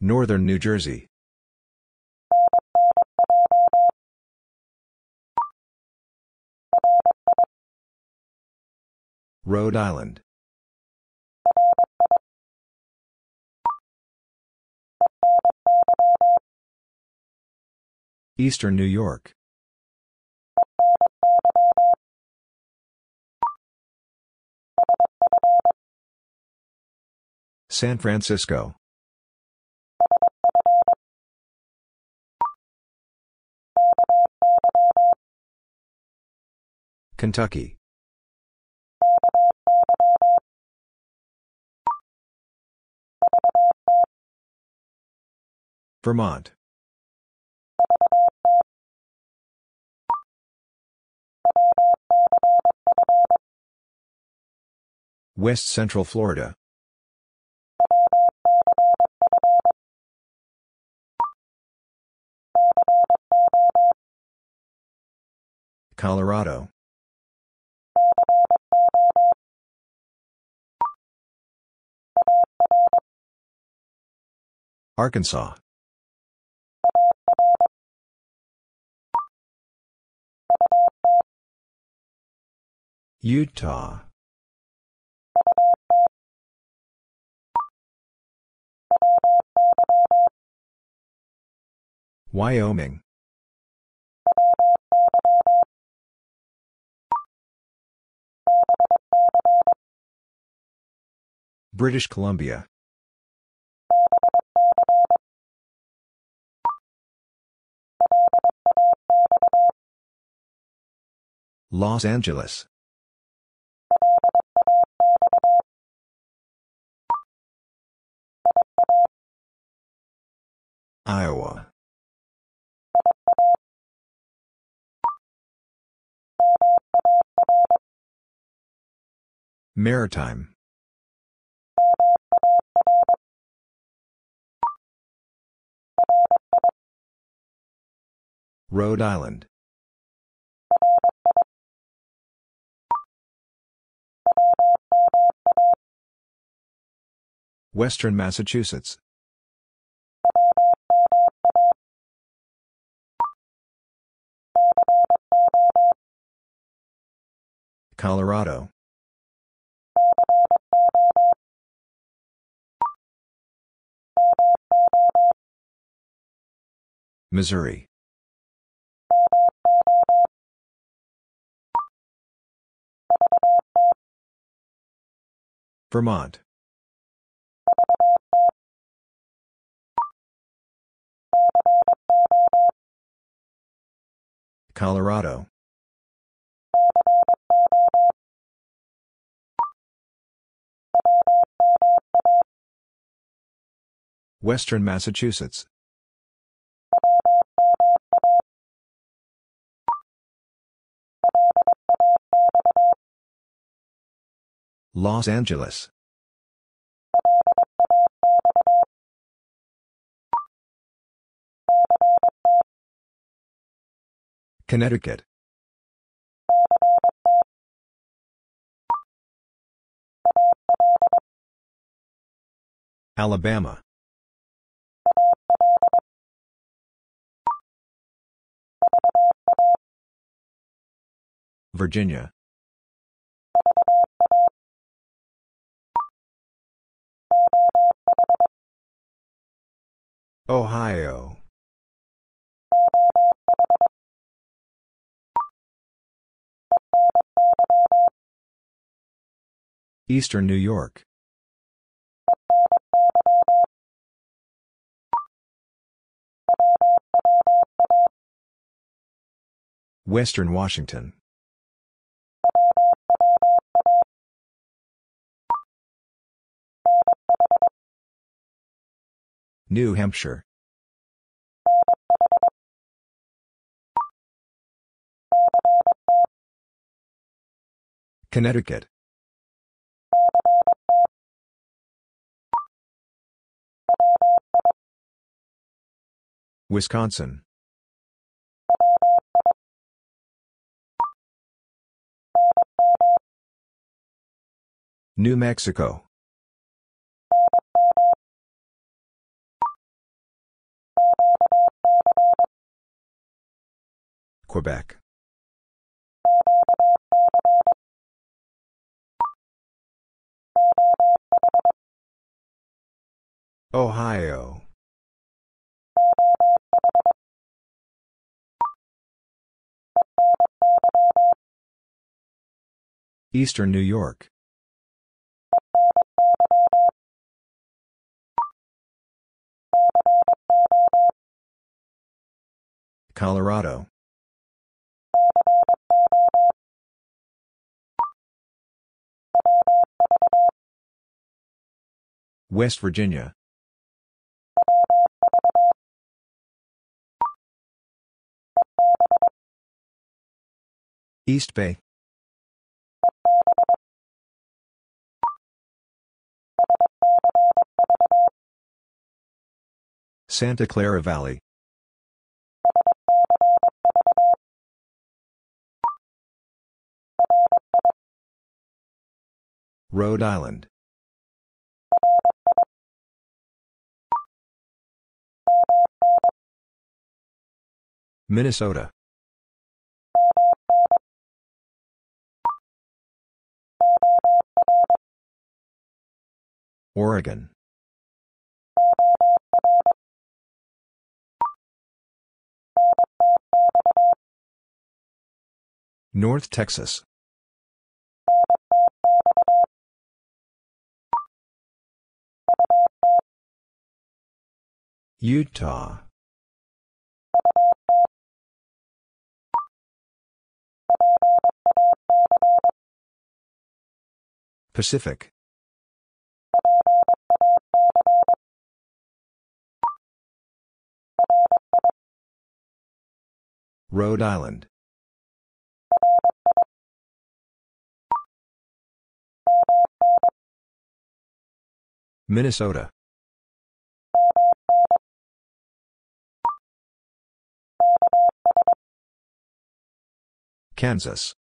Northern New Jersey. Rhode Island. Eastern New York. San Francisco. Kentucky. Vermont. West Central Florida. Colorado. Arkansas. Utah. Wyoming. British Columbia. Los Angeles. Iowa. Maritime. Rhode Island. Western Massachusetts. Colorado. Missouri. Vermont. Colorado. Western Massachusetts. Los Angeles. Connecticut. Alabama. Virginia. Ohio. Eastern New York. Western Washington. New Hampshire. Connecticut. Wisconsin. New Mexico. Quebec. Ohio. Eastern New York. Colorado. West Virginia. East Bay. Santa Clara Valley. Rhode Island. Minnesota. Oregon. North Texas. Utah. Pacific. Rhode Island. Minnesota. Kansas.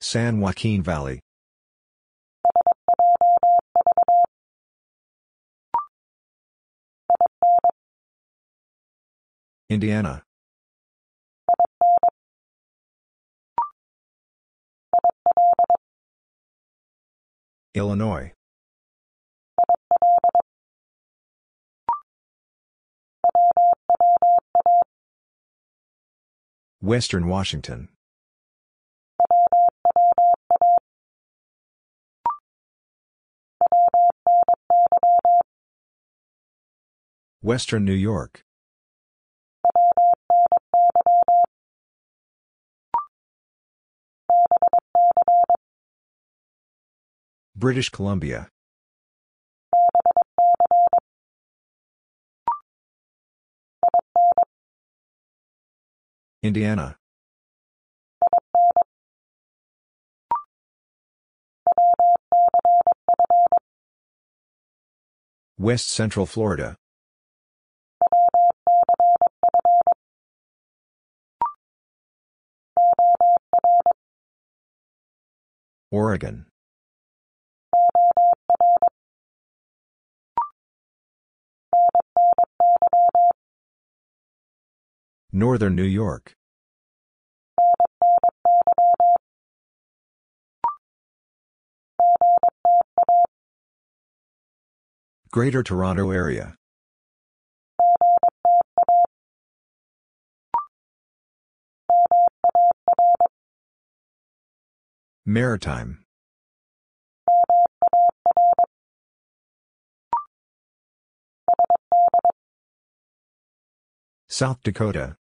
San Joaquin Valley. Indiana. Illinois. Western Washington. Western New York. British Columbia. Indiana. West Central Florida. Oregon. Northern New York. Greater Toronto Area. Maritime. South Dakota.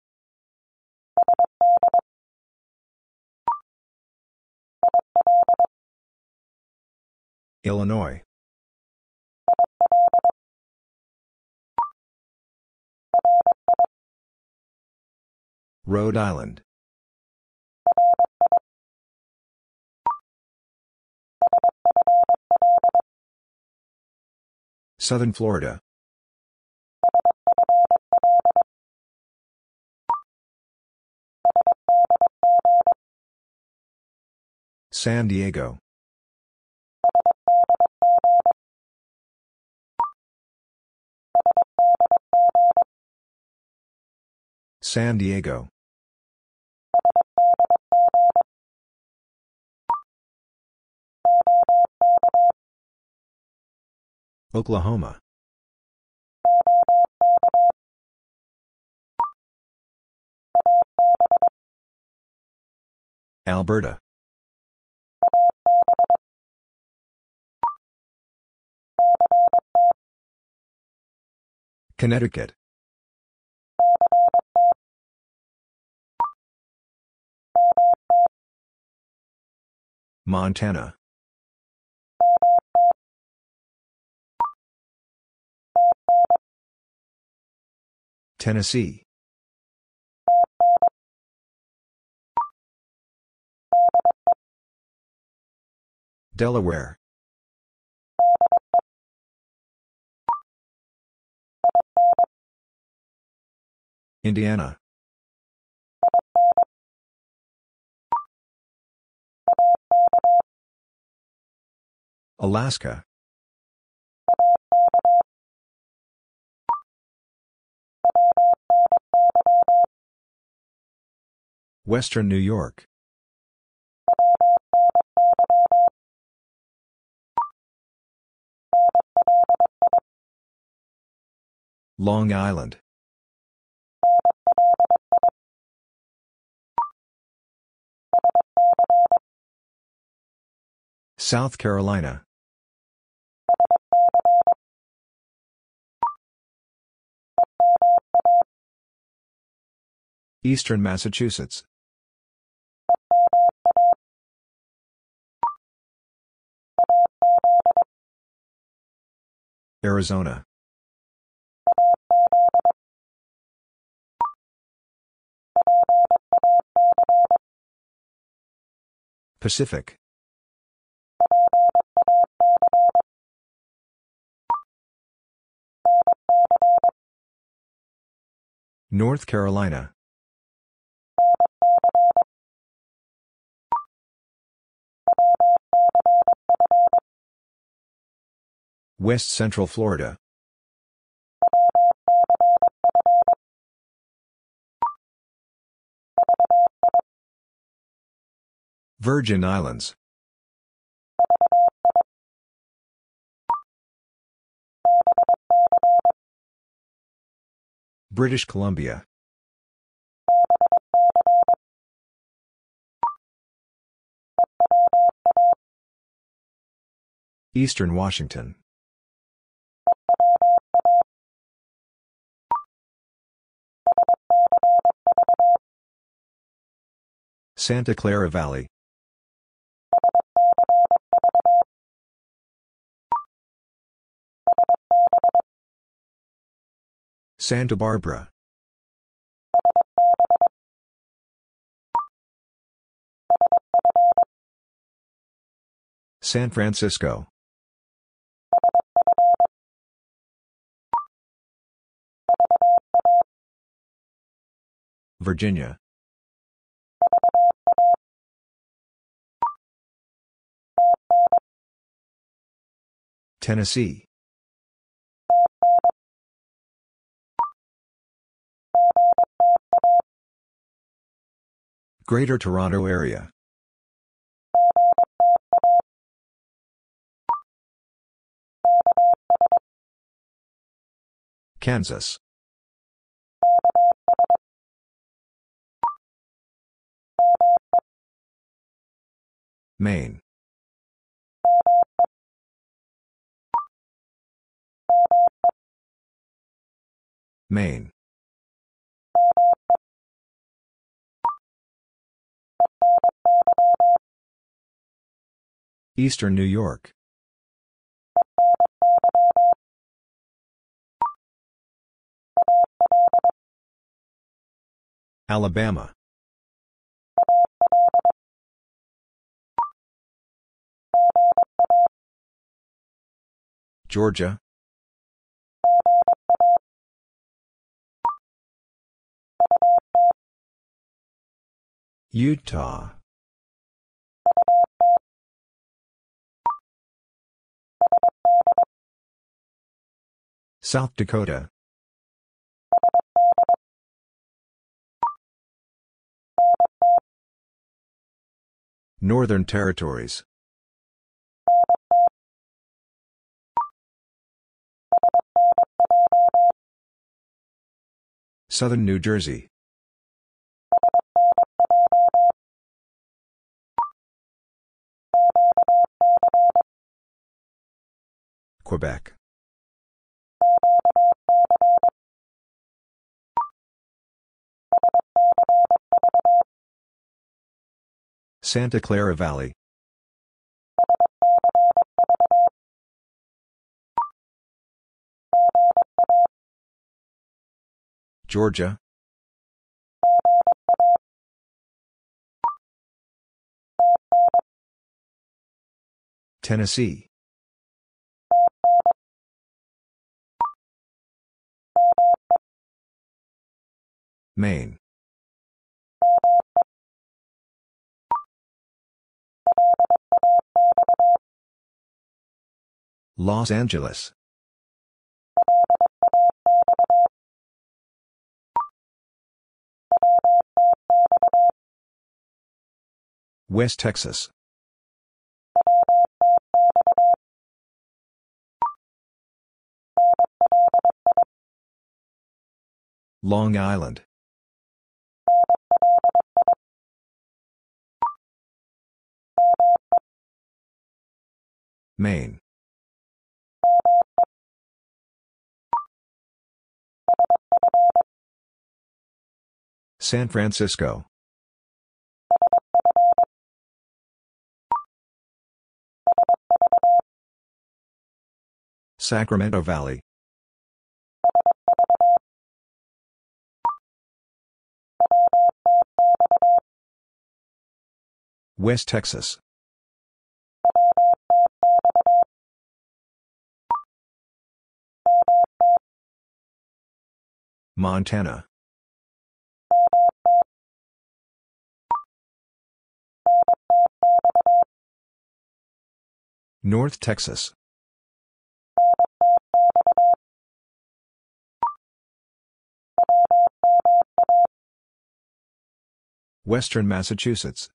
Illinois. Rhode Island. Southern Florida. San Diego. San Diego. Oklahoma. Alberta. Connecticut. Montana. Tennessee. Delaware. Indiana. Alaska. Western New York. Long Island. South Carolina. Eastern Massachusetts. Arizona. Pacific. North Carolina. West Central Florida. Virgin Islands. British Columbia. Eastern Washington. Santa Clara Valley. Santa Barbara. San Francisco. Virginia. Tennessee. Greater Toronto Area. Kansas. Maine. Maine. Eastern New York. Alabama. Georgia. Utah. South Dakota. Northern Territories. Southern New Jersey. Quebec. Santa Clara Valley. Georgia. Tennessee. Maine. Los Angeles. West Texas. Long Island. Maine. San Francisco. Sacramento Valley. West Texas. Montana. North Texas. Western Massachusetts.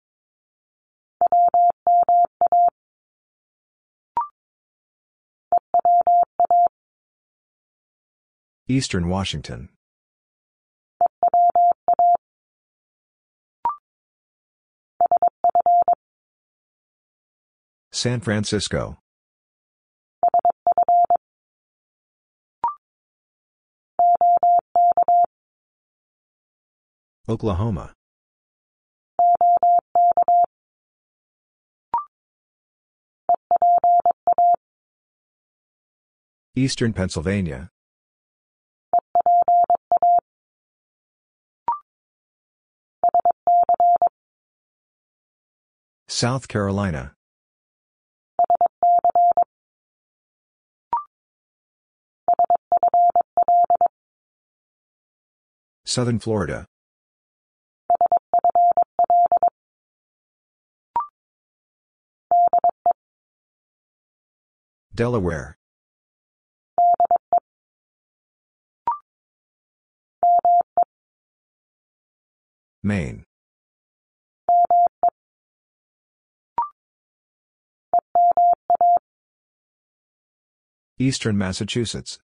Eastern Washington. San Francisco. Oklahoma. Eastern Pennsylvania. South Carolina. Southern Florida. Delaware. Maine. Eastern Massachusetts.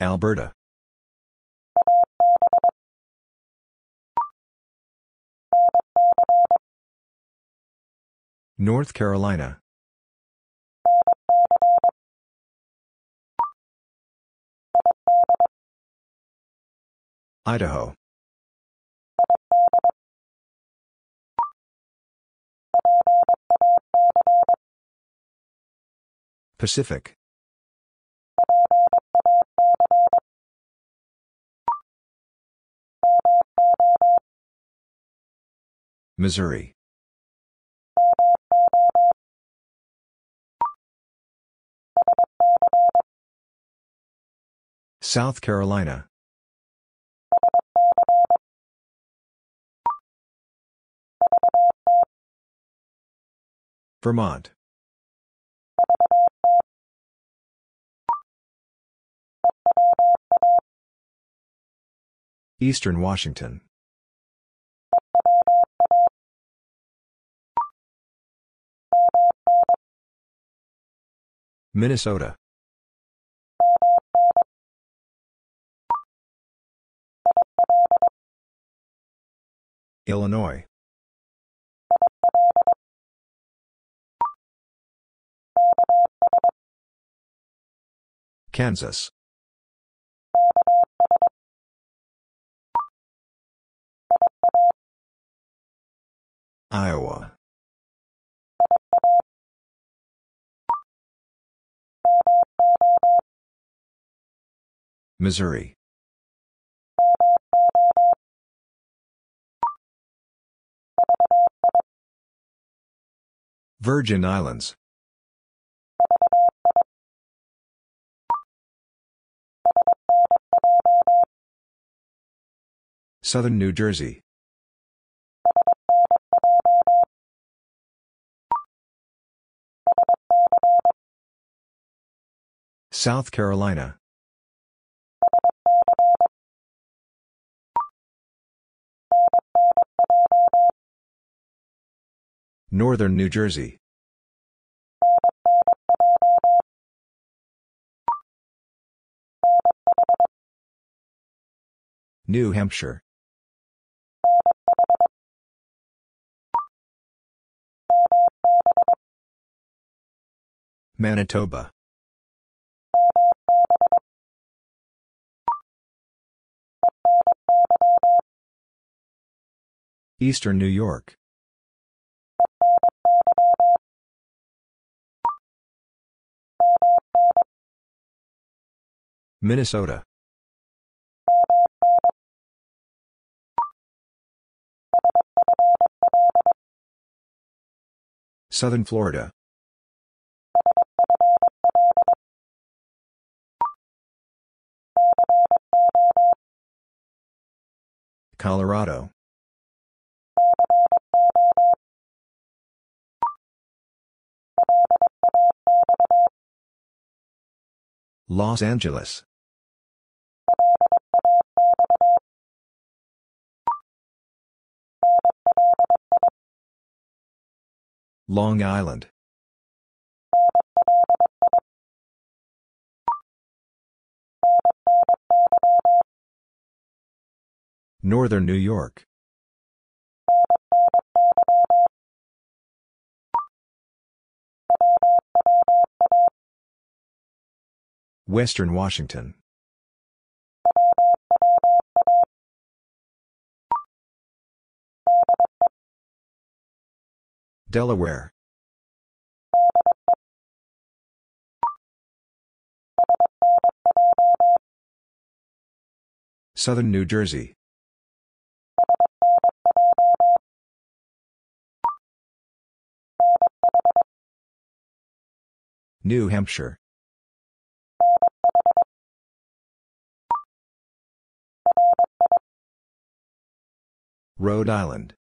Alberta. North Carolina. Idaho. Pacific. Missouri. South Carolina. Vermont. Eastern Washington. Minnesota. Illinois. Kansas. Iowa. Missouri. Virgin Islands. Southern New Jersey. South Carolina. Northern New Jersey. New Hampshire. Manitoba. Eastern New York. Minnesota. Southern Florida. Colorado. Los Angeles. Long Island. Northern New York. Western Washington. Delaware. Southern New Jersey. New Hampshire. Rhode Island.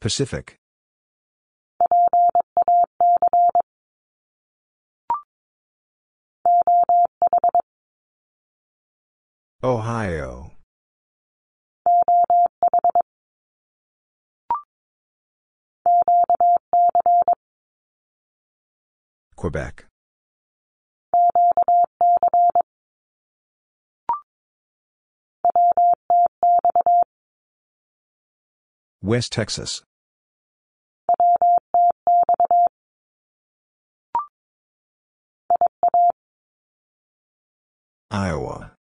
Pacific. Ohio. Quebec. West Texas. Iowa.